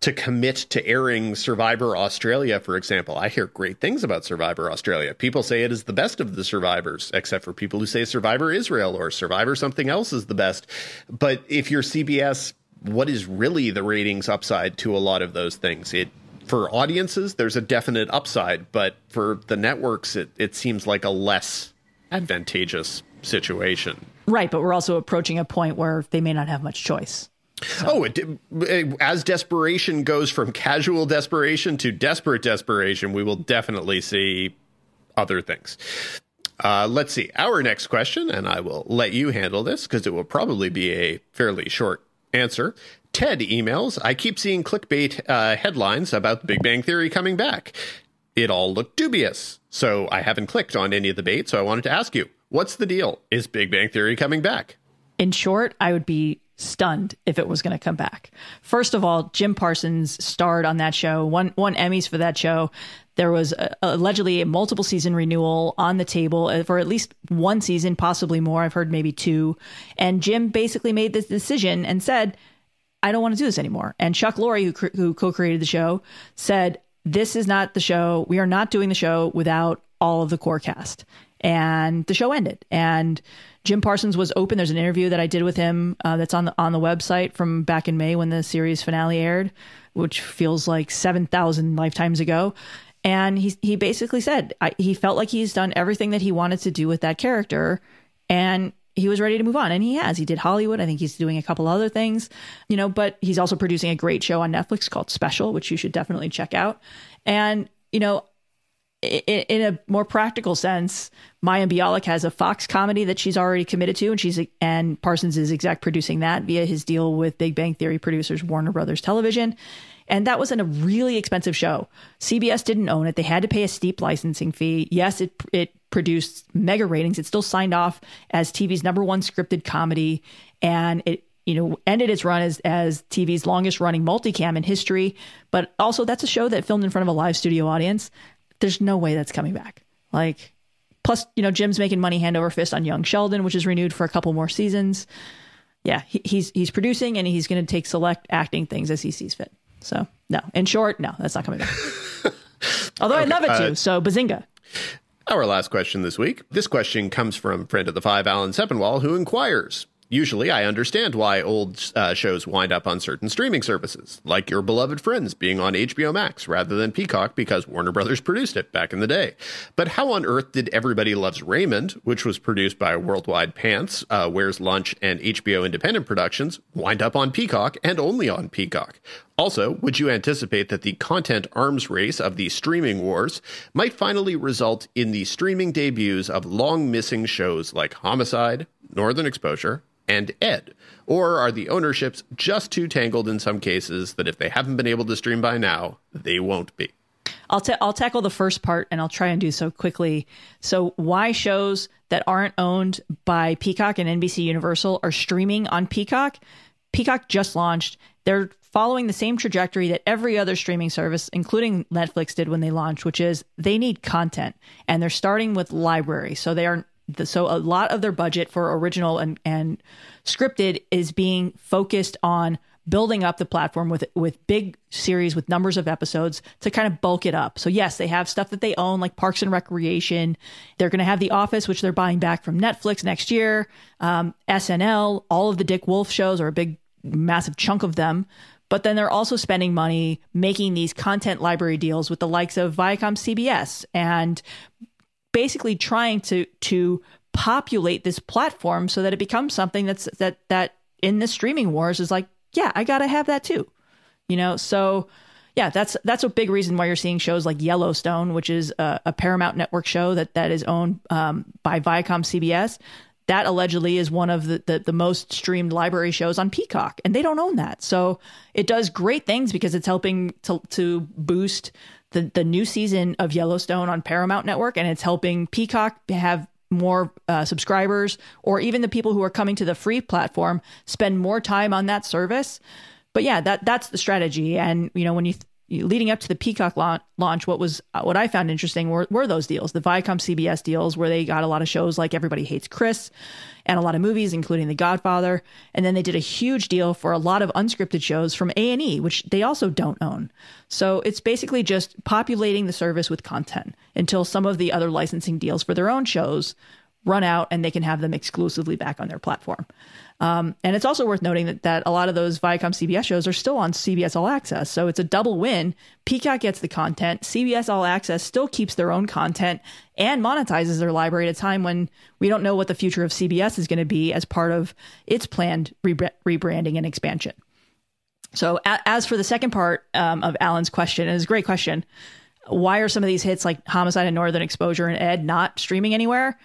to commit to airing Survivor Australia, for example. I hear great things about Survivor Australia. People say it is the best of the survivors, except for people who say Survivor Israel or Survivor something else is the best. But if you're CBS, what is really the ratings upside to a lot of those things? It for audiences, there's a definite upside, but for the networks, it, it seems like a less advantageous situation. Right, but we're also approaching a point where they may not have much choice. So. Oh, it, it, as desperation goes from casual desperation to desperate desperation, we will definitely see other things. Uh, let's see. Our next question, and I will let you handle this because it will probably be a fairly short answer. Ted emails I keep seeing clickbait uh, headlines about the Big Bang Theory coming back. It all looked dubious. So I haven't clicked on any of the bait. So I wanted to ask you what's the deal? Is Big Bang Theory coming back? In short, I would be stunned if it was going to come back. First of all, Jim Parsons starred on that show, won won Emmys for that show. There was a, allegedly a multiple season renewal on the table uh, for at least one season, possibly more. I've heard maybe two. And Jim basically made this decision and said, "I don't want to do this anymore." And Chuck Lorre, who who co-created the show, said, "This is not the show. We are not doing the show without all of the core cast." And the show ended. And Jim Parsons was open. There's an interview that I did with him uh, that's on the on the website from back in May when the series finale aired, which feels like seven thousand lifetimes ago. And he he basically said I, he felt like he's done everything that he wanted to do with that character, and he was ready to move on, and he has. He did Hollywood. I think he's doing a couple other things, you know. But he's also producing a great show on Netflix called Special, which you should definitely check out. And you know, in a more practical sense, Mayim Bialik has a Fox comedy that she's already committed to, and she's and Parsons is exec producing that via his deal with Big Bang Theory producers Warner Brothers Television. And that was in a really expensive show. CBS didn't own it. They had to pay a steep licensing fee. Yes, it it produced mega ratings. It still signed off as TV's number one scripted comedy, and it you know ended its run as as TV's longest running multicam in history. But also, that's a show that filmed in front of a live studio audience there's no way that's coming back. Like, plus, you know, Jim's making money hand over fist on Young Sheldon, which is renewed for a couple more seasons. Yeah, he, he's he's producing and he's going to take select acting things as he sees fit. So, no. In short, no, that's not coming back. Although okay, I'd love it. Uh, so, bazinga. Our last question this week. This question comes from friend of the five, Alan Sepinwall, who inquires Usually, I understand why old uh, shows wind up on certain streaming services, like your beloved Friends being on HBO Max rather than Peacock because Warner Brothers produced it back in the day. But how on earth did Everybody Loves Raymond, which was produced by Worldwide Pants, uh, Where's Lunch, and HBO Independent Productions, wind up on Peacock and only on Peacock? Also, would you anticipate that the content arms race of the streaming wars might finally result in the streaming debuts of long missing shows like Homicide, Northern Exposure, and Ed? Or are the ownerships just too tangled in some cases that if they haven't been able to stream by now, they won't be? I'll ta- I'll tackle the first part and I'll try and do so quickly. So why shows that aren't owned by Peacock and NBC Universal are streaming on Peacock? Peacock just launched. They're following the same trajectory that every other streaming service, including Netflix, did when they launched, which is they need content and they're starting with library. So they are so a lot of their budget for original and, and scripted is being focused on building up the platform with with big series with numbers of episodes to kind of bulk it up. So yes, they have stuff that they own like Parks and Recreation. They're going to have The Office, which they're buying back from Netflix next year. Um, SNL, all of the Dick Wolf shows are a big, massive chunk of them. But then they're also spending money making these content library deals with the likes of Viacom CBS and basically trying to to populate this platform so that it becomes something that's that that in the streaming wars is like yeah, I got to have that too. You know, so yeah, that's that's a big reason why you're seeing shows like Yellowstone, which is a, a Paramount Network show that that is owned um, by Viacom CBS. That allegedly is one of the, the, the most streamed library shows on Peacock, and they don't own that. So it does great things because it's helping to to boost the the new season of Yellowstone on Paramount Network, and it's helping Peacock have more uh, subscribers or even the people who are coming to the free platform spend more time on that service. But yeah that that's the strategy. And you know when you th- leading up to the Peacock launch, what was uh, what I found interesting were, were those deals, the Viacom CBS deals, where they got a lot of shows like Everybody Hates Chris, and a lot of movies, including The Godfather, and then they did a huge deal for a lot of unscripted shows from A and E, which they also don't own. So it's basically just populating the service with content until some of the other licensing deals for their own shows run out and they can have them exclusively back on their platform. Um, and it's also worth noting that, that a lot of those Viacom CBS shows are still on CBS All Access. So it's a double win. Peacock gets the content, CBS All Access still keeps their own content and monetizes their library at a time when we don't know what the future of CBS is going to be as part of its planned rebranding and expansion. So, a- as for the second part um, of Alan's question, and it's a great question. Why are some of these hits like Homicide and Northern Exposure and Ed not streaming anywhere?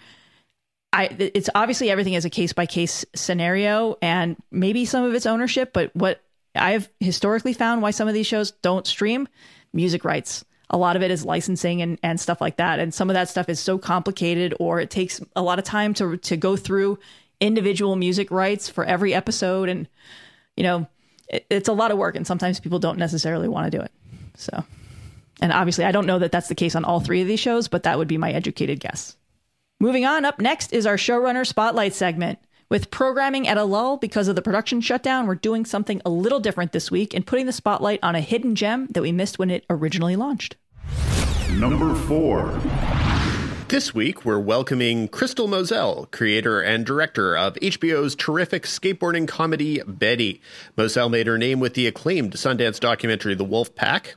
I, it's obviously everything is a case by case scenario and maybe some of its ownership, but what I've historically found why some of these shows don't stream music rights. A lot of it is licensing and, and stuff like that. And some of that stuff is so complicated or it takes a lot of time to to go through individual music rights for every episode. And, you know, it, it's a lot of work and sometimes people don't necessarily want to do it. So, and obviously I don't know that that's the case on all three of these shows, but that would be my educated guess. Moving on, up next is our showrunner spotlight segment. With programming at a lull because of the production shutdown, we're doing something a little different this week and putting the spotlight on a hidden gem that we missed when it originally launched. Number four. This week, we're welcoming Crystal Moselle, creator and director of HBO's terrific skateboarding comedy Betty. Moselle made her name with the acclaimed Sundance documentary The Wolf Pack,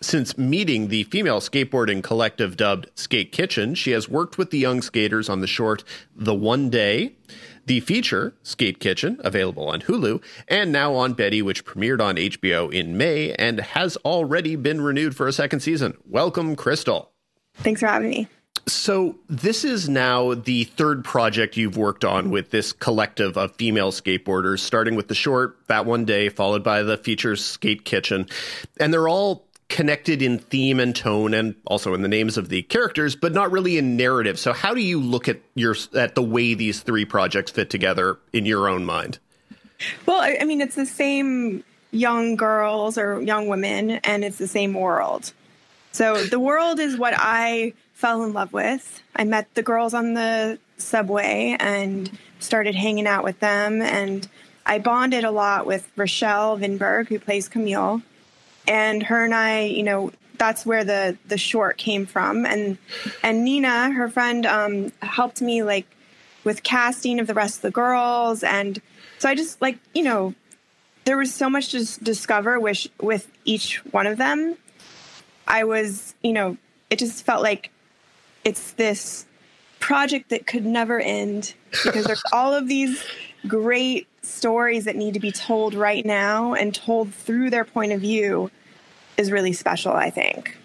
since meeting the female skateboarding collective dubbed Skate Kitchen, she has worked with the young skaters on the short That One Day, the feature Skate Kitchen, available on Hulu, and now on Betty, which premiered on HBO in May and has already been renewed for a second season. Welcome, Crystal. Thanks for having me. So, this is now the third project you've worked on with this collective of female skateboarders, starting with the short, That One Day, followed by the features Skate Kitchen. And they're all connected in theme and tone and also in the names of the characters but not really in narrative. So how do you look at your at the way these three projects fit together in your own mind? Well i mean it's the same young girls or young women and it's the same world. So the world is what i fell in love with. I met the girls on the subway and started hanging out with them and i bonded a lot with rachelle vinberg who plays camille and her and I, you know, that's where the the short came from. And and Nina, her friend, um, helped me like with casting of the rest of the girls, and so I just like you know, there was so much to discover with with each one of them. I was, you know, it just felt like it's this project that could never end because there's all of these great stories that need to be told right now and told through their point of view is really special, I think.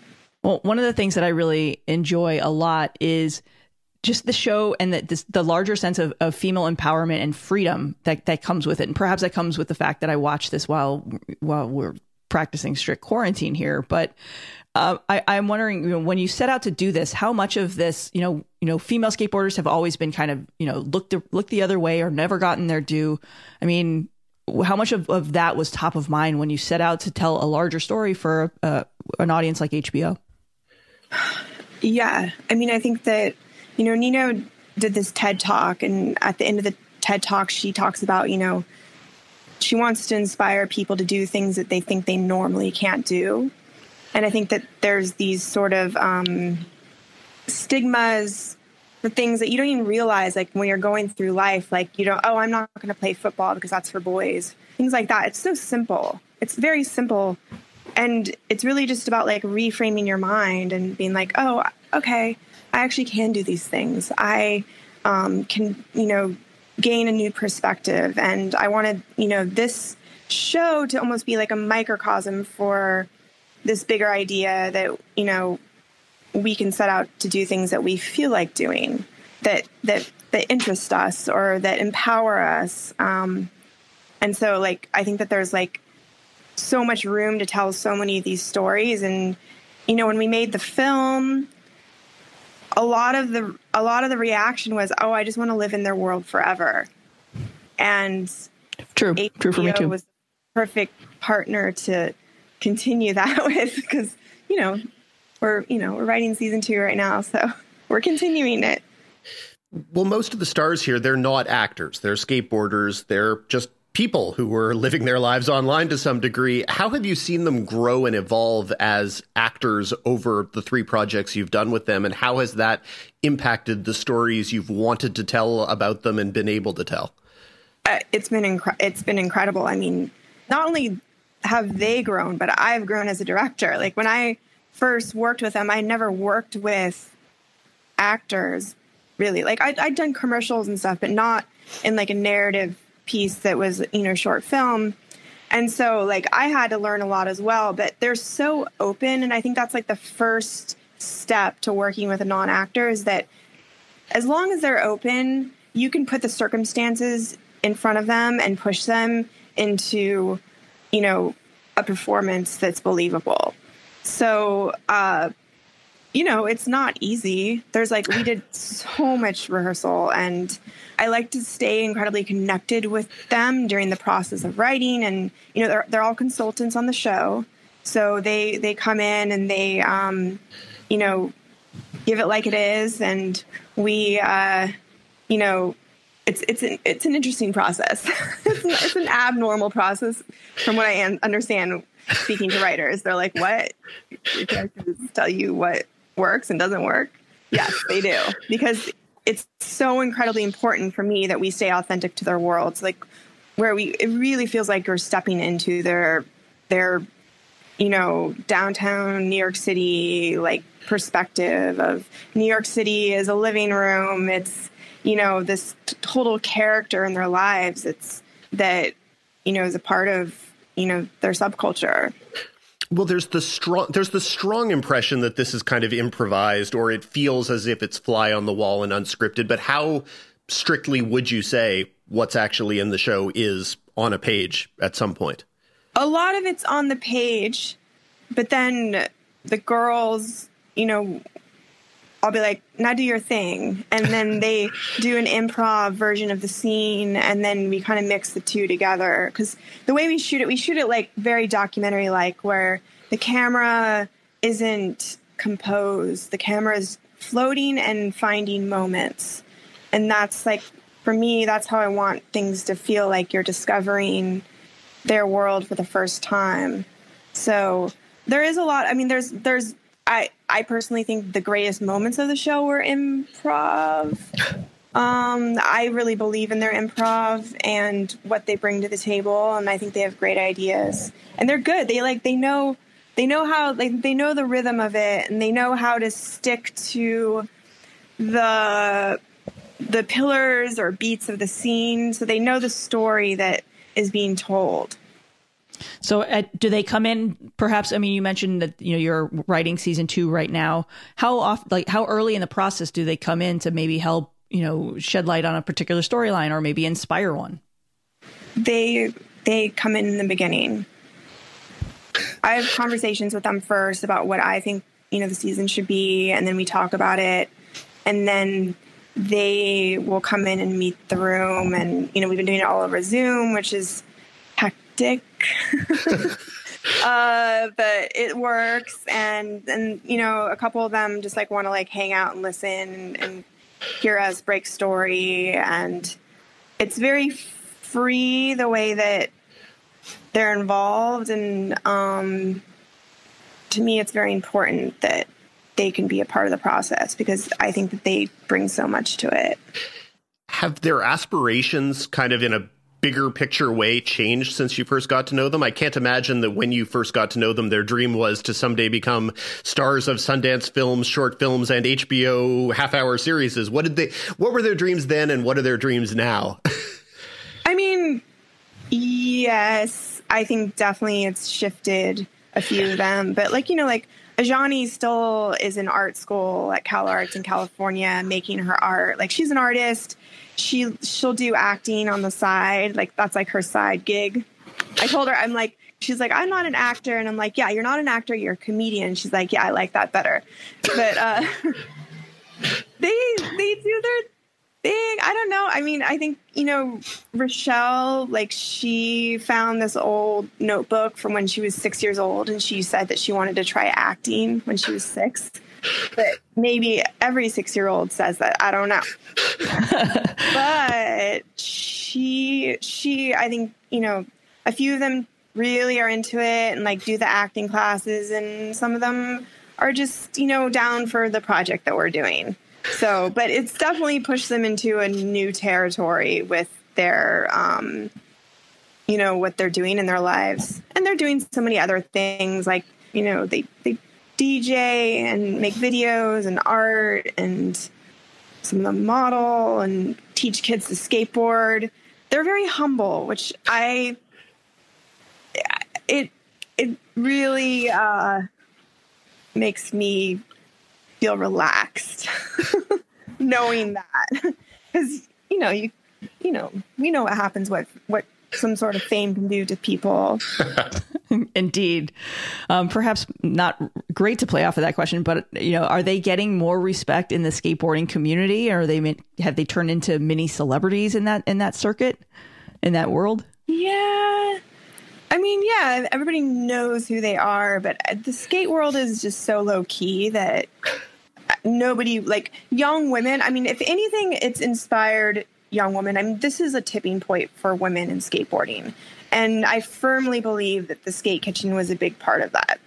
Well, one of the things that I really enjoy a lot is just the show and the, this, the larger sense of, of female empowerment and freedom that, that comes with it. And perhaps that comes with the fact that I watched this while while we're practicing strict quarantine here, but uh, I, I'm wondering, you know, when you set out to do this, how much of this, you know, you know, female skateboarders have always been kind of, you know, looked the look the other way or never gotten their due. I mean, how much of, of that was top of mind when you set out to tell a larger story for uh, an audience like HBO? Yeah, I mean, I think that you know, Nino did this TED talk, and at the end of the TED talk, she talks about, you know, she wants to inspire people to do things that they think they normally can't do and I think that there's these sort of um, stigmas, the things that you don't even realize, like when you're going through life, like you don't, oh, I'm not going to play football because that's for boys, things like that. It's so simple. It's very simple. And it's really just about like reframing your mind and being like, oh, okay, I actually can do these things. I um, can, you know, gain a new perspective. And I wanted, you know, this show to almost be like a microcosm for this bigger idea that you know we can set out to do things that we feel like doing that that that interest us or that empower us. Um, and so like i think that there's like so much room to tell so many of these stories. And you know when we made the film a lot of the a lot of the reaction was oh i just want to live in their world forever. And true. HBO true for me too. was the perfect partner to continue that with because you know we're you know we're writing season two right now, so we're continuing it. Well, most of the stars here, they're not actors. They're skateboarders. They're just people who were living their lives online to some degree. How have you seen them grow and evolve as actors over the three projects you've done with them? And how has that impacted the stories you've wanted to tell about them and been able to tell? Uh, it's been incre- it's been incredible. I mean, not only have they grown, but I've grown as a director. Like when I first worked with them, I never worked with actors really. Like I, I'd done commercials and stuff, but not in like a narrative piece that was, you know, short film. And so like I had to learn a lot as well, but they're so open. And I think that's like the first step to working with a non actor is that as long as they're open, you can put the circumstances in front of them and push them into you know, a performance that's believable. So, uh, you know, it's not easy. There's like, we did so much rehearsal, and I like to stay incredibly connected with them during the process of writing. And, you know, they're, they're all consultants on the show. So they, they come in and they, um, you know, give it like it is. And we, uh, you know, it's it's an it's an interesting process. it's, an, it's, an, abnormal process, from what I understand. Speaking to writers, they're like, "What? Your characters tell you what works and doesn't work?" Yes, they do because it's so incredibly important for me that we stay authentic to their worlds. Like where we, it really feels like you're stepping into their their you know downtown New York City like perspective of New York City is a living room. It's you know this total character in their lives it's that you know is a part of you know their subculture. Well there's the strong there's the strong impression that this is kind of improvised or it feels as if it's fly on the wall and unscripted but how strictly would you say what's actually in the show is on a page at some point? A lot of it's on the page but then the girls you know I'll be like, now do your thing. And then they do an improv version of the scene, and then we kind of mix the two together. Because the way we shoot it, we shoot it like very documentary like, where the camera isn't composed, the camera is floating and finding moments. And that's like, for me, that's how I want things to feel like you're discovering their world for the first time. So there is a lot, I mean, there's, there's, I I personally think the greatest moments of the show were improv. Um, I really believe in their improv and what they bring to the table, and I think they have great ideas. And they're good. They like they know they know how like they know the rhythm of it, and they know how to stick to the the pillars or beats of the scene. So they know the story that is being told. So, uh, do they come in? Perhaps, I mean, you mentioned that you know you're writing season two right now. How often, like, how early in the process do they come in to maybe help you know shed light on a particular storyline or maybe inspire one? They they come in in the beginning. I have conversations with them first about what I think you know the season should be, and then we talk about it, and then they will come in and meet the room, and you know we've been doing it all over Zoom, which is hectic. uh, but it works, and and you know a couple of them just like want to like hang out and listen and, and hear us break story, and it's very free the way that they're involved. And um, to me it's very important that they can be a part of the process because i think that they bring so much to it. Have their aspirations kind of in a bigger picture way changed since you first got to know them? I can't imagine that when you first got to know them, their dream was to someday become stars of Sundance films, short films, and HBO half hour series. What did they, what were their dreams then and what are their dreams now? I mean, yes, I think definitely it's shifted a few of them, but like, you know, like Ajani still is in art school at Cal Arts in California making her art. Like she's an artist she she'll do acting on the side like that's like her side gig. I told her i'm like she's like i'm not an actor and i'm like yeah you're not an actor you're a comedian. She's like yeah i like that better. But uh they they do their thing. I don't know. I mean i think you know rachelle like she found this old notebook from when she was six years old and she said that she wanted to try acting when she was six but maybe every six year old says that. I don't know. but she, she, I think, you know, a few of them really are into it and like do the acting classes, and some of them are just, you know, down for the project that we're doing. So, but it's definitely pushed them into a new territory with their, um, you know, what they're doing in their lives. And they're doing so many other things like, you know, they, they DJ and make videos and art and some of them model and teach kids to skateboard. They're very humble, which I it it really uh, makes me feel relaxed knowing that because you know you you know we know what happens what what some sort of fame can do to people. Indeed. Um, perhaps not great to play off of that question, but you know, are they getting more respect in the skateboarding community? Or are they have they turned into mini celebrities in that in that circuit, in that world? Yeah. I mean, yeah, everybody knows who they are, but the skate world is just so low key that nobody like young women. I mean, if anything, it's inspired young women. I mean, this is a tipping point for women in skateboarding. And I firmly believe that the skate kitchen was a big part of that.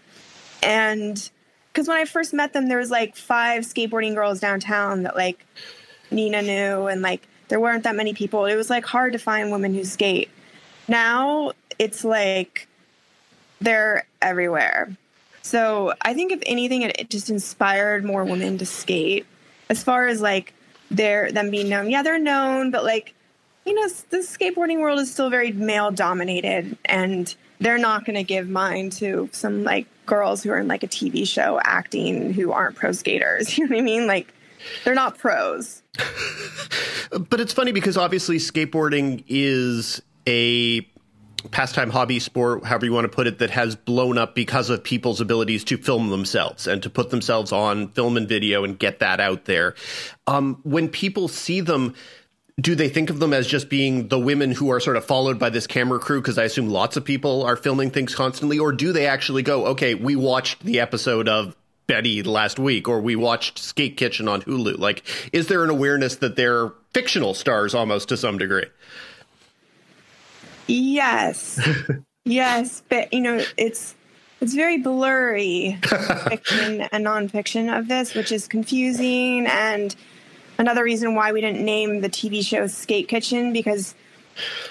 And because when I first met them, there was like five skateboarding girls downtown that like Nina knew, and like there weren't that many people. It was like hard to find women who skate. Now it's like they're everywhere. So I think if anything, it just inspired more women to skate. As far as like they're them being known. Yeah, they're known, but like you know, the skateboarding world is still very male dominated, and they're not going to give mine to some like girls who are in like a TV show acting who aren't pro skaters. You know what I mean? Like they're not pros. but it's funny because obviously skateboarding is a pastime hobby sport, however you want to put it, that has blown up because of people's abilities to film themselves and to put themselves on film and video and get that out there. Um, when people see them, do they think of them as just being the women who are sort of followed by this camera crew? Because I assume lots of people are filming things constantly. Or do they actually go, okay, we watched the episode of Betty last week, or we watched Skate Kitchen on Hulu? Like, is there an awareness that they're fictional stars almost to some degree? Yes. yes, but you know, it's it's very blurry fiction and nonfiction of this, which is confusing. And another reason why we didn't name the TV show Skate Kitchen because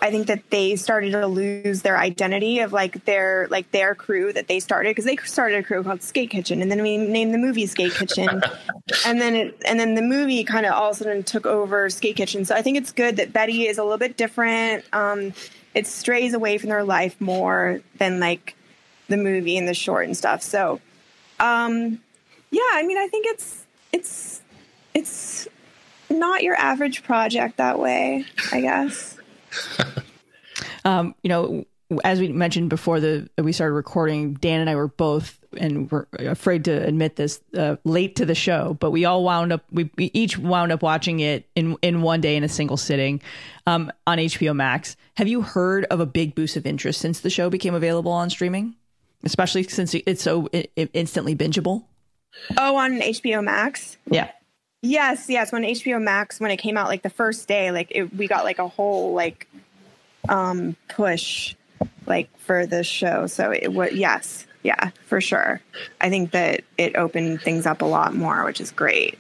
I think that they started to lose their identity of like their like their crew that they started because they started a crew called Skate Kitchen and then we named the movie Skate Kitchen. And then it and then the movie kind of all of a sudden took over Skate Kitchen. So I think it's good that Betty is a little bit different. Um, it strays away from their life more than like the movie and the short and stuff. So, um, yeah, I mean, I think it's it's it's not your average project that way, I guess. um, you know, as we mentioned before the we started recording, Dan and I were both and we're afraid to admit this uh, late to the show, but we all wound up we, we, each wound up watching it in in one day in a single sitting um, on HBO Max. Have you heard of a big boost of interest since the show became available on streaming, especially since it's so instantly bingeable? Oh, on HBO Max. Yeah. Yes, yes. When HBO Max, when it came out, like the first day, like it, we got like a whole like um push, like for the show. So it was yes, yeah, for sure. I think that it opened things up a lot more, which is great.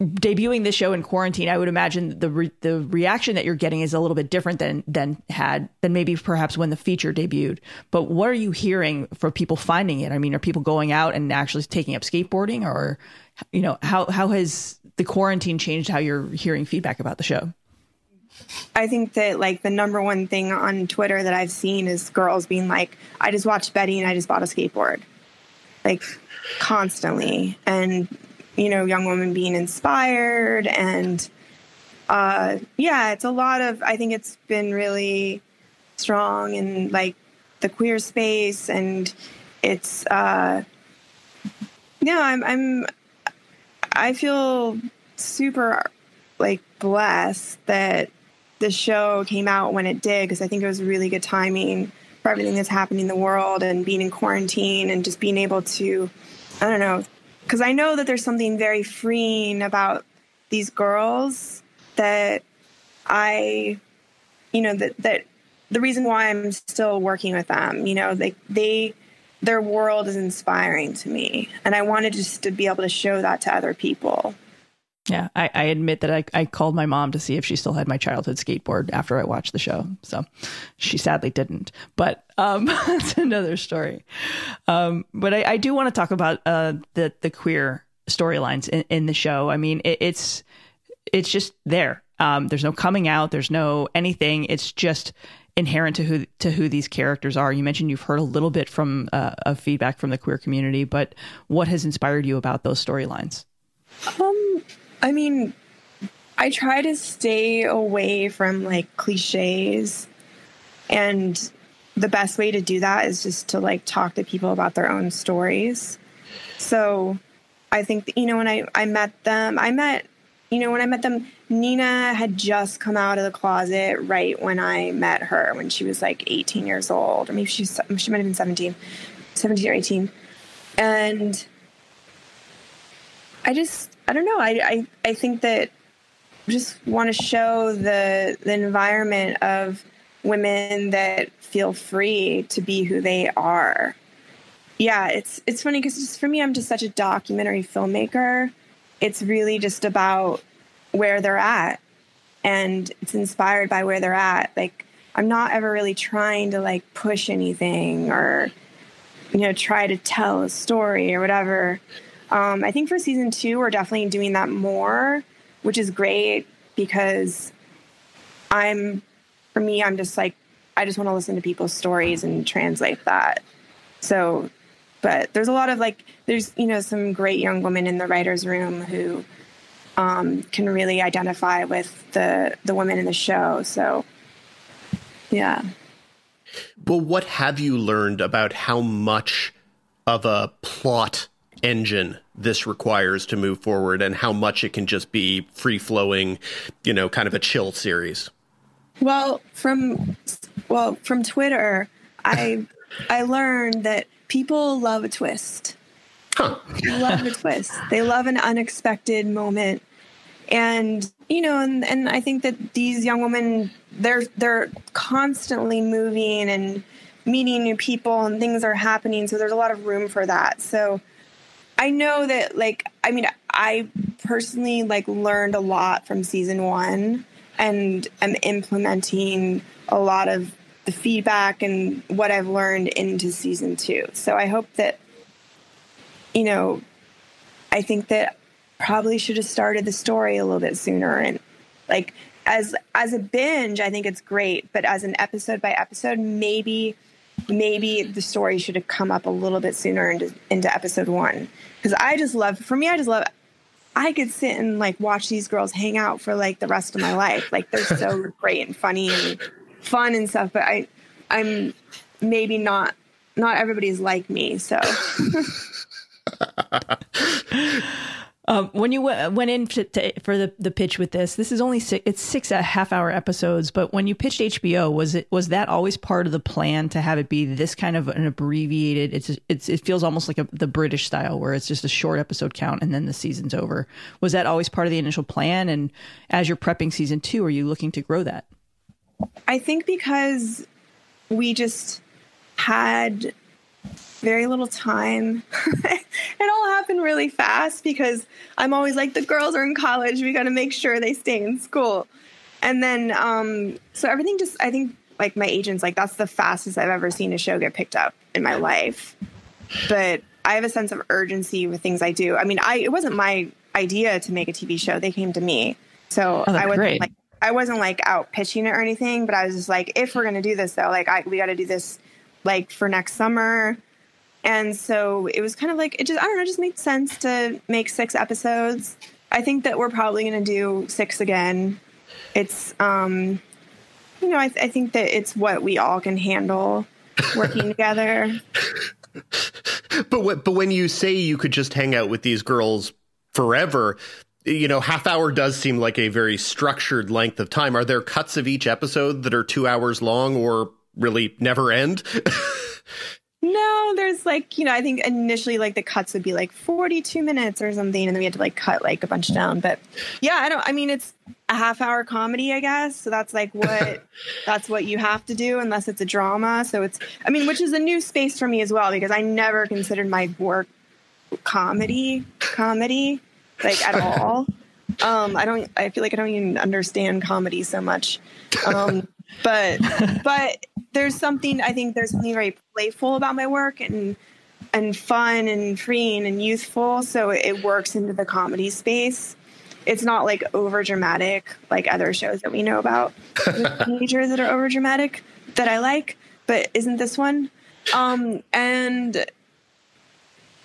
Debuting this show in quarantine, I would imagine the re- the reaction that you're getting is a little bit different than than had than maybe perhaps when the feature debuted. But what are you hearing for people finding it? I mean, are people going out and actually taking up skateboarding, or you know, how how has the quarantine changed how you're hearing feedback about the show? I think that like the number one thing on Twitter that I've seen is girls being like, I just watched Betty and I just bought a skateboard. Like constantly. And, you know, young women being inspired and uh yeah, it's a lot of I think it's been really strong in like the queer space and it's uh yeah, I'm I'm I feel super like blessed that the show came out when it did because I think it was really good timing for everything that's happening in the world and being in quarantine and just being able to, I don't know, because I know that there's something very freeing about these girls that I, you know, that that the reason why I'm still working with them, you know, they they their world is inspiring to me, and I wanted just to be able to show that to other people. Yeah, I, I admit that I, I called my mom to see if she still had my childhood skateboard after I watched the show. So she sadly didn't, but um, that's another story. Um, but I, I do want to talk about uh, the the queer storylines in, in the show. I mean, it, it's it's just there. Um, there's no coming out. There's no anything. It's just inherent to who to who these characters are. You mentioned you've heard a little bit from uh, of feedback from the queer community, but what has inspired you about those storylines? Um, I mean, I try to stay away from like cliches. And the best way to do that is just to like talk to people about their own stories. So I think, you know, when I, I met them, I met, you know, when I met them, Nina had just come out of the closet right when I met her, when she was like 18 years old, or maybe she's, she might have been 17, 17 or 18. And I just, I don't know. I, I, I think that just want to show the the environment of women that feel free to be who they are. Yeah, it's it's funny because just for me, I'm just such a documentary filmmaker. It's really just about where they're at, and it's inspired by where they're at. Like I'm not ever really trying to like push anything or you know try to tell a story or whatever. Um, I think for season two, we're definitely doing that more, which is great because I'm, for me, I'm just like, I just want to listen to people's stories and translate that. So, but there's a lot of like, there's, you know, some great young women in the writer's room who um, can really identify with the, the women in the show. So, yeah. Well, what have you learned about how much of a plot engine this requires to move forward and how much it can just be free flowing, you know, kind of a chill series? Well, from well, from Twitter, I I learned that people love a twist. Huh. They love a twist. They love an unexpected moment. And you know, and, and I think that these young women they're they're constantly moving and meeting new people and things are happening. So there's a lot of room for that. So I know that like I mean I personally like learned a lot from season 1 and I'm implementing a lot of the feedback and what I've learned into season 2. So I hope that you know I think that probably should have started the story a little bit sooner and like as as a binge I think it's great, but as an episode by episode maybe maybe the story should have come up a little bit sooner into, into episode one. Because I just love, for me, I just love, I could sit and like watch these girls hang out for like the rest of my life. Like they're so great and funny and fun and stuff. But I, I'm maybe not not everybody's like me, so. Um, when you w- went in to, to, for the, the pitch with this, this is only six, it's six a half hour episodes. But when you pitched HBO, was it was that always part of the plan to have it be this kind of an abbreviated? It's it's it feels almost like a, the British style where it's just a short episode count and then the season's over. Was that always part of the initial plan? And as you're prepping season two, are you looking to grow that? I think because we just had very little time. it all happened really fast because I'm always like, the girls are in college. We got to make sure they stay in school. And then, um, so everything just, I think, like my agent's like, that's the fastest I've ever seen a show get picked up in my life. But I have a sense of urgency with things I do. I mean, I it wasn't my idea to make a TV show. They came to me. So oh, I wasn't great. like I wasn't like out pitching it or anything, but I was just like, if we're gonna do this though, like I we gotta do this like for next summer. And so it was kind of like it just I don't know, it just made sense to make six episodes. I think that we're probably going to do six again. It's um you know, I, th- I think that it's what we all can handle working together. But what, but when you say you could just hang out with these girls forever, you know, half hour does seem like a very structured length of time. Are there cuts of each episode that are two hours long or really never end? No, there's like, you know, I think initially like the cuts would be like 42 minutes or something, and then we had to like cut like a bunch down. But yeah, I don't, I mean, it's a half hour comedy, I guess. So that's like what, that's what you have to do unless it's a drama. So it's, I mean, which is a new space for me as well, because I never considered my work comedy, comedy, like at all. Um, I don't, I feel like I don't even understand comedy so much. Um, but, but there's something I think there's something very playful about my work and and fun and freeing and youthful. So it works into the comedy space. It's not like over dramatic like other shows that we know about. teenagers that are over dramatic that I like, but isn't this one? Um, and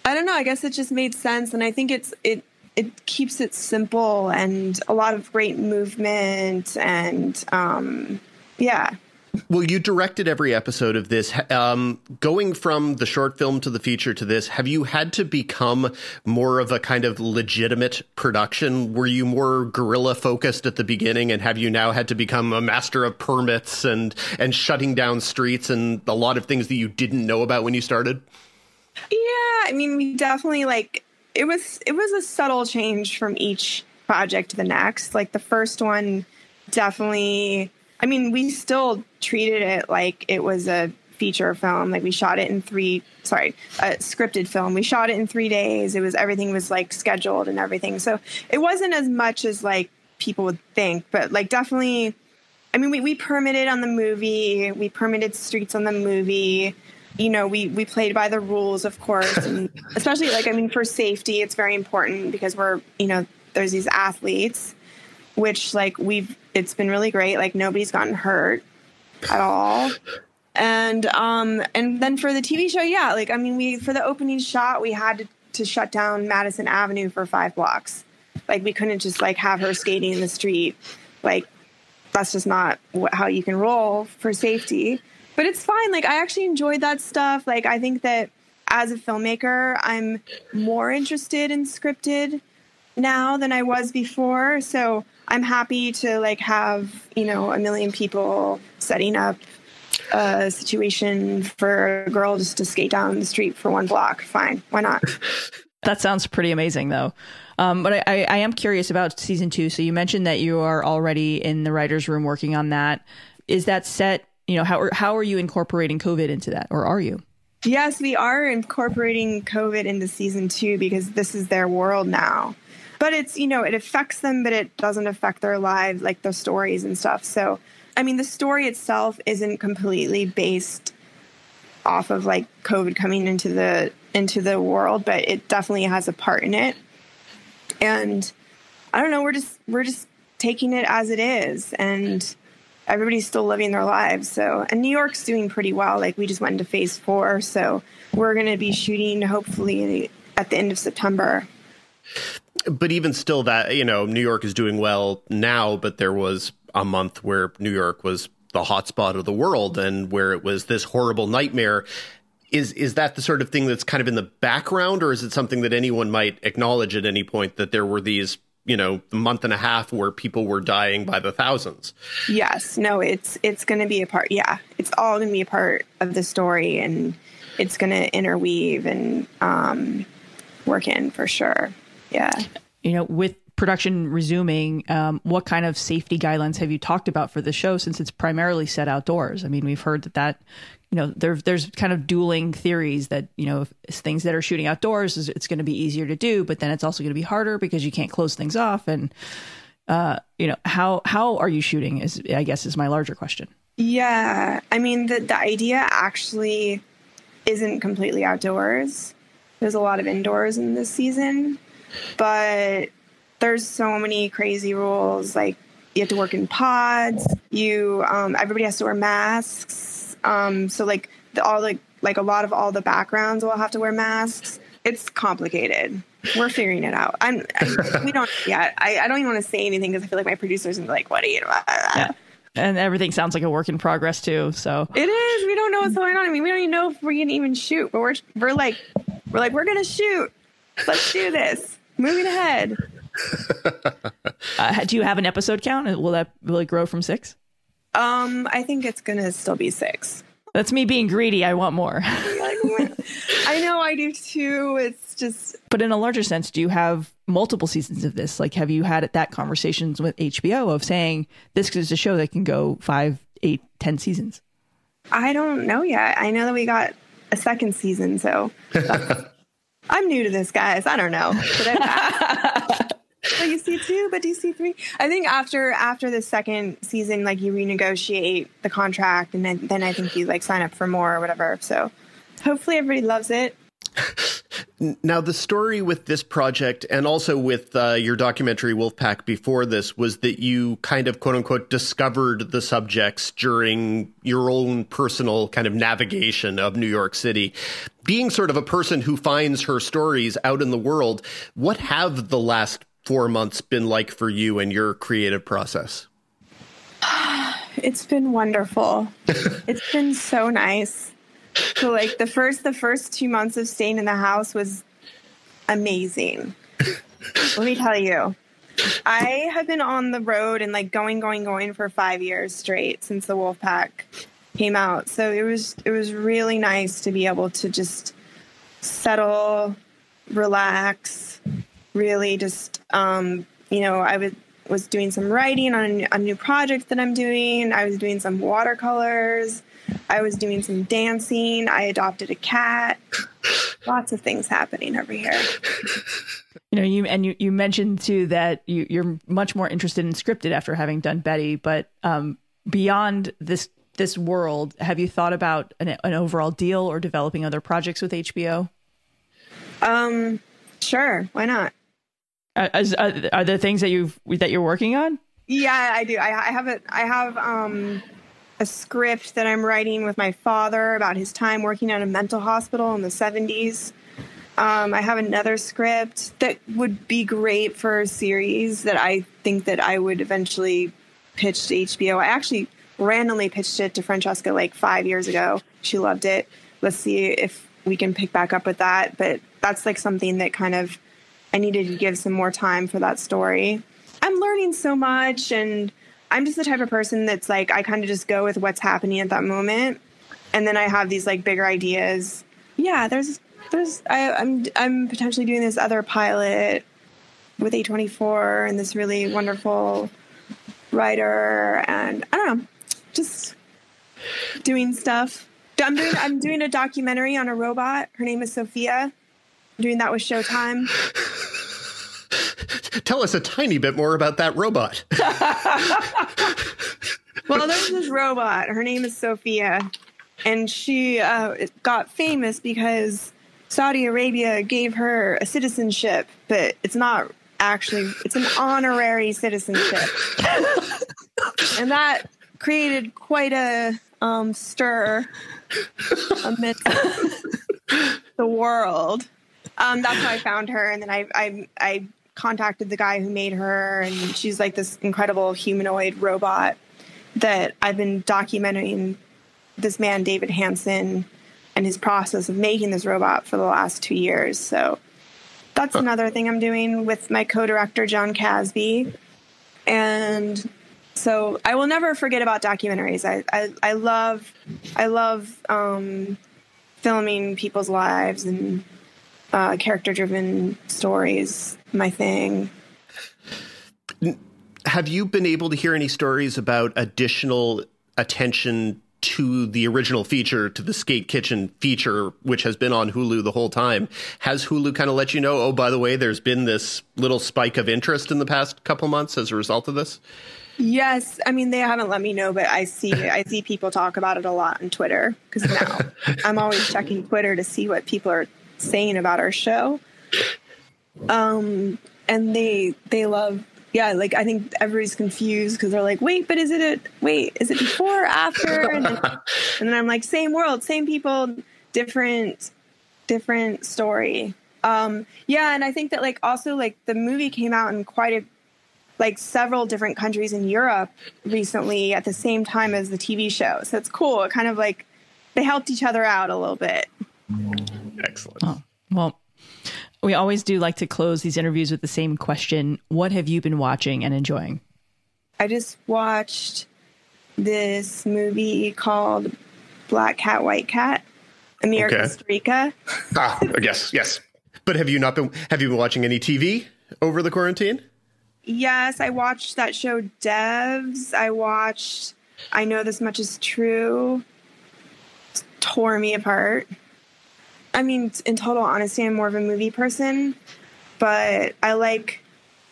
I don't know. I guess it just made sense, and I think it's it it keeps it simple and a lot of great movement and um, yeah well, you directed every episode of this. Um, going from the short film to the feature to this, have you had to become more of a kind of legitimate production? Were you more guerrilla focused at the beginning, and have you now had to become a master of permits and and shutting down streets and a lot of things that you didn't know about when you started? Yeah, I mean, we definitely like it was it was a subtle change from each project to the next. Like the first one definitely I mean, we still treated it like it was a feature film. Like we shot it in three, sorry, a scripted film. We shot it in three days. It was everything was like scheduled and everything. So it wasn't as much as like people would think, but like definitely. I mean, we, we permitted on the movie. We permitted streets on the movie. You know, we we played by the rules, of course, and especially like I mean, for safety, it's very important because we're you know there's these athletes which like we've it's been really great. Like nobody's gotten hurt at all. And um and then for the TV show, yeah, like I mean we for the opening shot we had to, to shut down Madison Avenue for five blocks. Like we couldn't just like have her skating in the street. Like that's just not how you can roll for safety. But it's fine. Like I actually enjoyed that stuff. Like I think that as a filmmaker, I'm more interested in scripted now than I was before. So I'm happy to like have, you know, a million people setting up a situation for a girl just to skate down the street for one block. Fine. Why not? that sounds pretty amazing though. Um, but I, I am curious about season two. So you mentioned that you are already in the writer's room working on that. Is that set, you know, how, how are you incorporating COVID into that or are you? Yes, we are incorporating COVID into season two because this is their world now but it's you know it affects them but it doesn't affect their lives like the stories and stuff. So i mean the story itself isn't completely based off of like covid coming into the into the world but it definitely has a part in it. And i don't know we're just we're just taking it as it is and everybody's still living their lives. So and new york's doing pretty well. Like we just went into phase four so we're going to be shooting hopefully at the end of september but even still, that you know, New York is doing well now, but there was a month where New York was the hotspot of the world and where it was this horrible nightmare. Is is that the sort of thing that's kind of in the background, or is it something that anyone might acknowledge at any point that there were these you know month and a half where people were dying by the thousands? Yes. No it's it's going to be a part yeah it's all going to be a part of the story and it's going to interweave and um, work in for sure yeah. You know with production resuming um, what kind of safety guidelines have you talked about for the show since it's primarily set outdoors? I mean we've heard that that you know there, there's kind of dueling theories that you know things that are shooting outdoors is it's going to be easier to do but then it's also going to be harder because you can't close things off. And uh, you know how how are you shooting is i guess is my larger question. Yeah. I mean the, the idea actually isn't completely outdoors. There's a lot of indoors in this season but there's so many crazy rules like you have to work in pods you um, everybody has to wear masks um, so like the, all the like a lot of all the backgrounds will have to wear masks. It's complicated. We're figuring it out. I'm. I, we don't yet. I, I don't even want to say anything because I feel like my producers are like, "What are you?" Yeah. And everything sounds like a work in progress too. So it is. We don't know what's going on. I mean, we don't even know if we can even shoot. But we're we're like we're like we're gonna shoot. Let's do this. Moving ahead. uh, do you have an episode count? Will that will it grow from six? Um, I think it's gonna still be six. That's me being greedy. I want more. I know I do too. It's just. But in a larger sense, do you have multiple seasons of this? Like, have you had that conversations with HBO of saying this is a show that can go five, eight, ten seasons? I don't know yet. I know that we got a second season, so I'm new to this, guys. I don't know. but you see two, but do you see three? I think after after the second season, like you renegotiate the contract, and then then I think you like sign up for more or whatever. So hopefully everybody loves it. Now, the story with this project and also with uh, your documentary Wolfpack before this was that you kind of quote unquote discovered the subjects during your own personal kind of navigation of New York City. Being sort of a person who finds her stories out in the world, what have the last four months been like for you and your creative process? It's been wonderful. it's been so nice. So like the first the first two months of staying in the house was amazing. Let me tell you. I have been on the road and like going, going, going for five years straight since the Wolfpack came out. So it was it was really nice to be able to just settle, relax, really just um, you know I was was doing some writing on a new project that I'm doing. I was doing some watercolors. I was doing some dancing. I adopted a cat. Lots of things happening over here. You know, you and you, you mentioned too that you, you're much more interested in scripted after having done Betty, but um, beyond this this world, have you thought about an, an overall deal or developing other projects with HBO? Um, sure, why not? Uh, are, are there things that you've that you're working on? Yeah, I do. I, I have a I have um a script that I'm writing with my father about his time working at a mental hospital in the 70s. Um, I have another script that would be great for a series that I think that I would eventually pitch to HBO. I actually randomly pitched it to Francesca like five years ago. She loved it. Let's see if we can pick back up with that. But that's like something that kind of I needed to give some more time for that story. I'm learning so much and I'm just the type of person that's like I kind of just go with what's happening at that moment. And then I have these like bigger ideas. Yeah, there's there's I, I'm I'm potentially doing this other pilot with A24 and this really wonderful writer and I don't know, just doing stuff. I'm doing I'm doing a documentary on a robot. Her name is Sophia doing that with Showtime. Tell us a tiny bit more about that robot. well, there's this robot. Her name is Sophia, and she uh, got famous because Saudi Arabia gave her a citizenship, but it's not actually it's an honorary citizenship, and that created quite a um, stir amidst the world. Um, that's how I found her, and then I, I I contacted the guy who made her, and she's like this incredible humanoid robot that I've been documenting this man, David Hanson, and his process of making this robot for the last two years. So that's huh. another thing I'm doing with my co director, John Casby. And so I will never forget about documentaries. I, I, I love, I love um, filming people's lives and uh, character driven stories, my thing. Have you been able to hear any stories about additional attention to the original feature, to the Skate Kitchen feature, which has been on Hulu the whole time? Has Hulu kind of let you know, oh, by the way, there's been this little spike of interest in the past couple months as a result of this? Yes, I mean they haven't let me know, but I see I see people talk about it a lot on Twitter because now I'm always checking Twitter to see what people are saying about our show. Um, and they they love yeah, like I think everybody's confused because they're like, wait, but is it a wait? Is it before or after? And then, and then I'm like, same world, same people, different different story. Um, yeah, and I think that like also like the movie came out in quite a like several different countries in Europe recently at the same time as the TV show. So it's cool. It kind of like they helped each other out a little bit. Excellent. Oh, well, we always do like to close these interviews with the same question. What have you been watching and enjoying? I just watched this movie called Black Cat, White Cat, Emir okay. Kusturica. ah, yes, yes. But have you not been have you been watching any TV over the quarantine? Yes, I watched that show Devs. I watched I Know This Much Is True. It tore me apart. I mean, in total honesty, I'm more of a movie person, but I like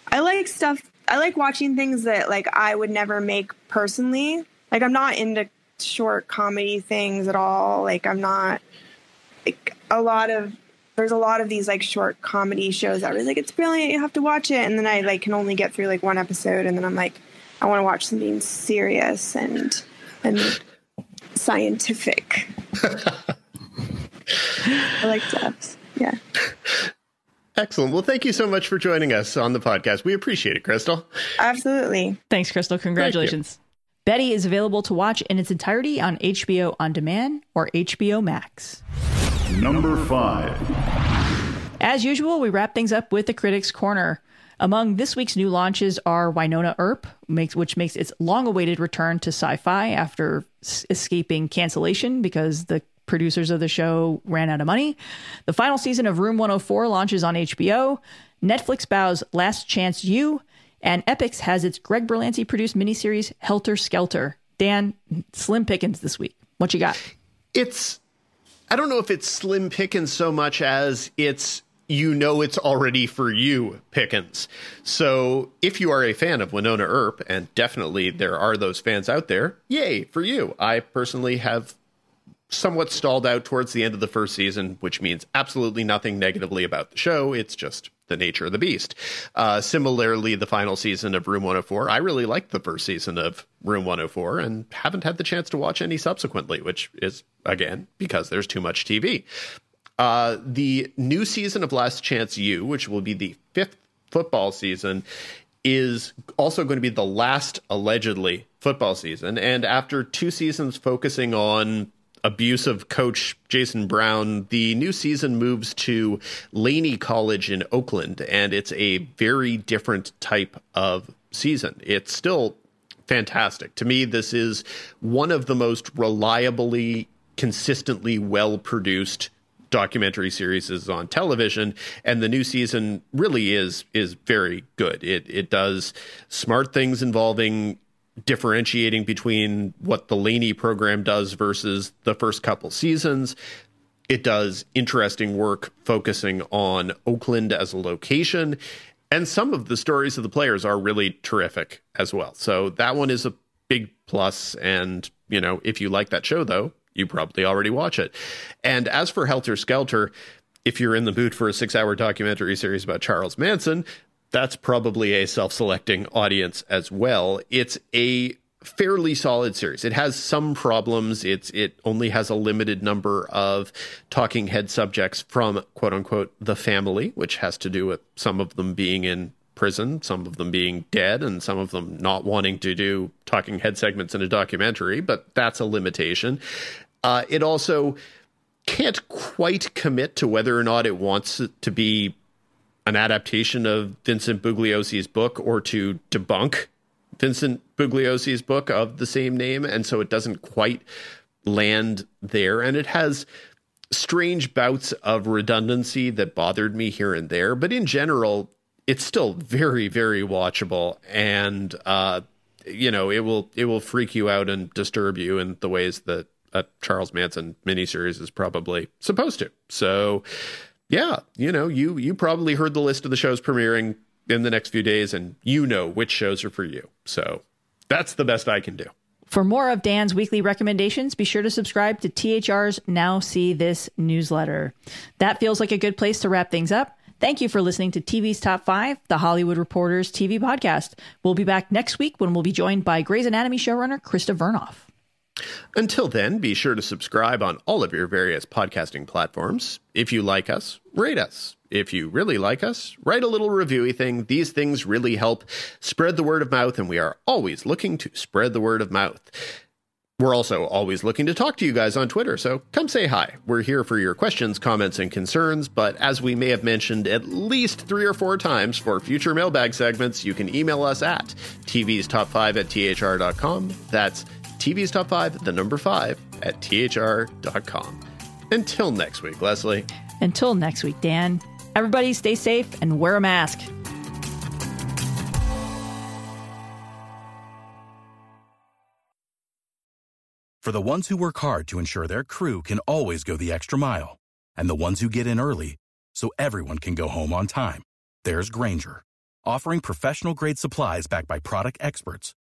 I like stuff I like watching things that like I would never make personally. Like I'm not into short comedy things at all. Like I'm not like a lot of there's a lot of these like short comedy shows that are like it's brilliant you have to watch it and then i like can only get through like one episode and then i'm like i want to watch something serious and and scientific i like depth yeah Excellent. Well, thank you so much for joining us on the podcast. We appreciate it, Crystal. Absolutely. Thanks, Crystal. Congratulations. Betty is available to watch in its entirety on HBO On Demand or HBO Max. Number five. As usual, we wrap things up with the Critics Corner. Among this week's new launches are Wynonna Earp, which makes its long awaited return to sci fi after escaping cancellation because the producers of the show ran out of money. The final season of Room 104 launches on HBO. Netflix bows Last Chance U. And Epix has its Greg Berlanti produced miniseries Helter Skelter. Dan, slim pickings this week. What you got? It's I don't know if it's slim pickings so much as it's you know it's already for you Pickens. So if you are a fan of Wynonna Earp, and definitely there are those fans out there, yay for you. I personally have somewhat stalled out towards the end of the first season, which means absolutely nothing negatively about the show. It's just the nature of the beast. Uh, similarly, the final season of Room 104, I really liked the first season of Room 104 and haven't had the chance to watch any subsequently, which is, again, because there's too much TV. Uh, the new season of Last Chance U, which will be the fifth football season, is also going to be the last allegedly football season. And after two seasons focusing on abusive coach Jason Brown, the new season moves to Laney College in Oakland, and it's a very different type of season. It's still fantastic. To me, this is one of the most reliably, consistently well produced documentary series is on television and the new season really is is very good it it does smart things involving differentiating between what the Laney program does versus the first couple seasons. It does interesting work focusing on Oakland as a location. And some of the stories of the players are really terrific as well. So that one is a big plus. And, you know, if you like that show, though, you probably already watch it. And as for Helter Skelter, if you're in the mood for a six hour documentary series about Charles Manson, that's probably a self selecting audience as well. It's a fairly solid series. It has some problems. It's it only has a limited number of talking head subjects from quote unquote the family, which has to do with some of them being in prison, some of them being dead, and some of them not wanting to do talking head segments in a documentary, but that's a limitation. Uh, it also can't quite commit to whether or not it wants to be an adaptation of Vincent Bugliosi's book or to debunk Vincent Bugliosi's book of the same name. And so it doesn't quite land there. And it has strange bouts of redundancy that bothered me here and there. But in general, it's still very, very watchable. And, uh, you know, it will it will freak you out and disturb you in the ways that a Charles Manson miniseries is probably supposed to. So, yeah, you know, you you probably heard the list of the shows premiering in the next few days, and you know which shows are for you. So that's the best I can do. For more of Dan's weekly recommendations, be sure to subscribe to THR's Now See This newsletter. That feels like a good place to wrap things up. Thank you for listening to TV's Top 5, the Hollywood Reporters TV podcast. We'll be back next week when we'll be joined by Grey's Anatomy showrunner Krista Vernoff. Until then, be sure to subscribe on all of your various podcasting platforms. If you like us, rate us. If you really like us, write a little reviewy thing. These things really help spread the word of mouth, and we are always looking to spread the word of mouth. We're also always looking to talk to you guys on Twitter, so come say hi. We're here for your questions, comments, and concerns, but as we may have mentioned at least three or four times for future mailbag segments, you can email us at tv's top 5 at thr.com. That's TV's Top 5, the number 5, at thr.com. Until next week, Lesley. Until next week, Dan. Everybody stay safe and wear a mask. For the ones who work hard to ensure their crew can always go the extra mile, and the ones who get in early so everyone can go home on time, there's Grainger, offering professional grade supplies backed by product experts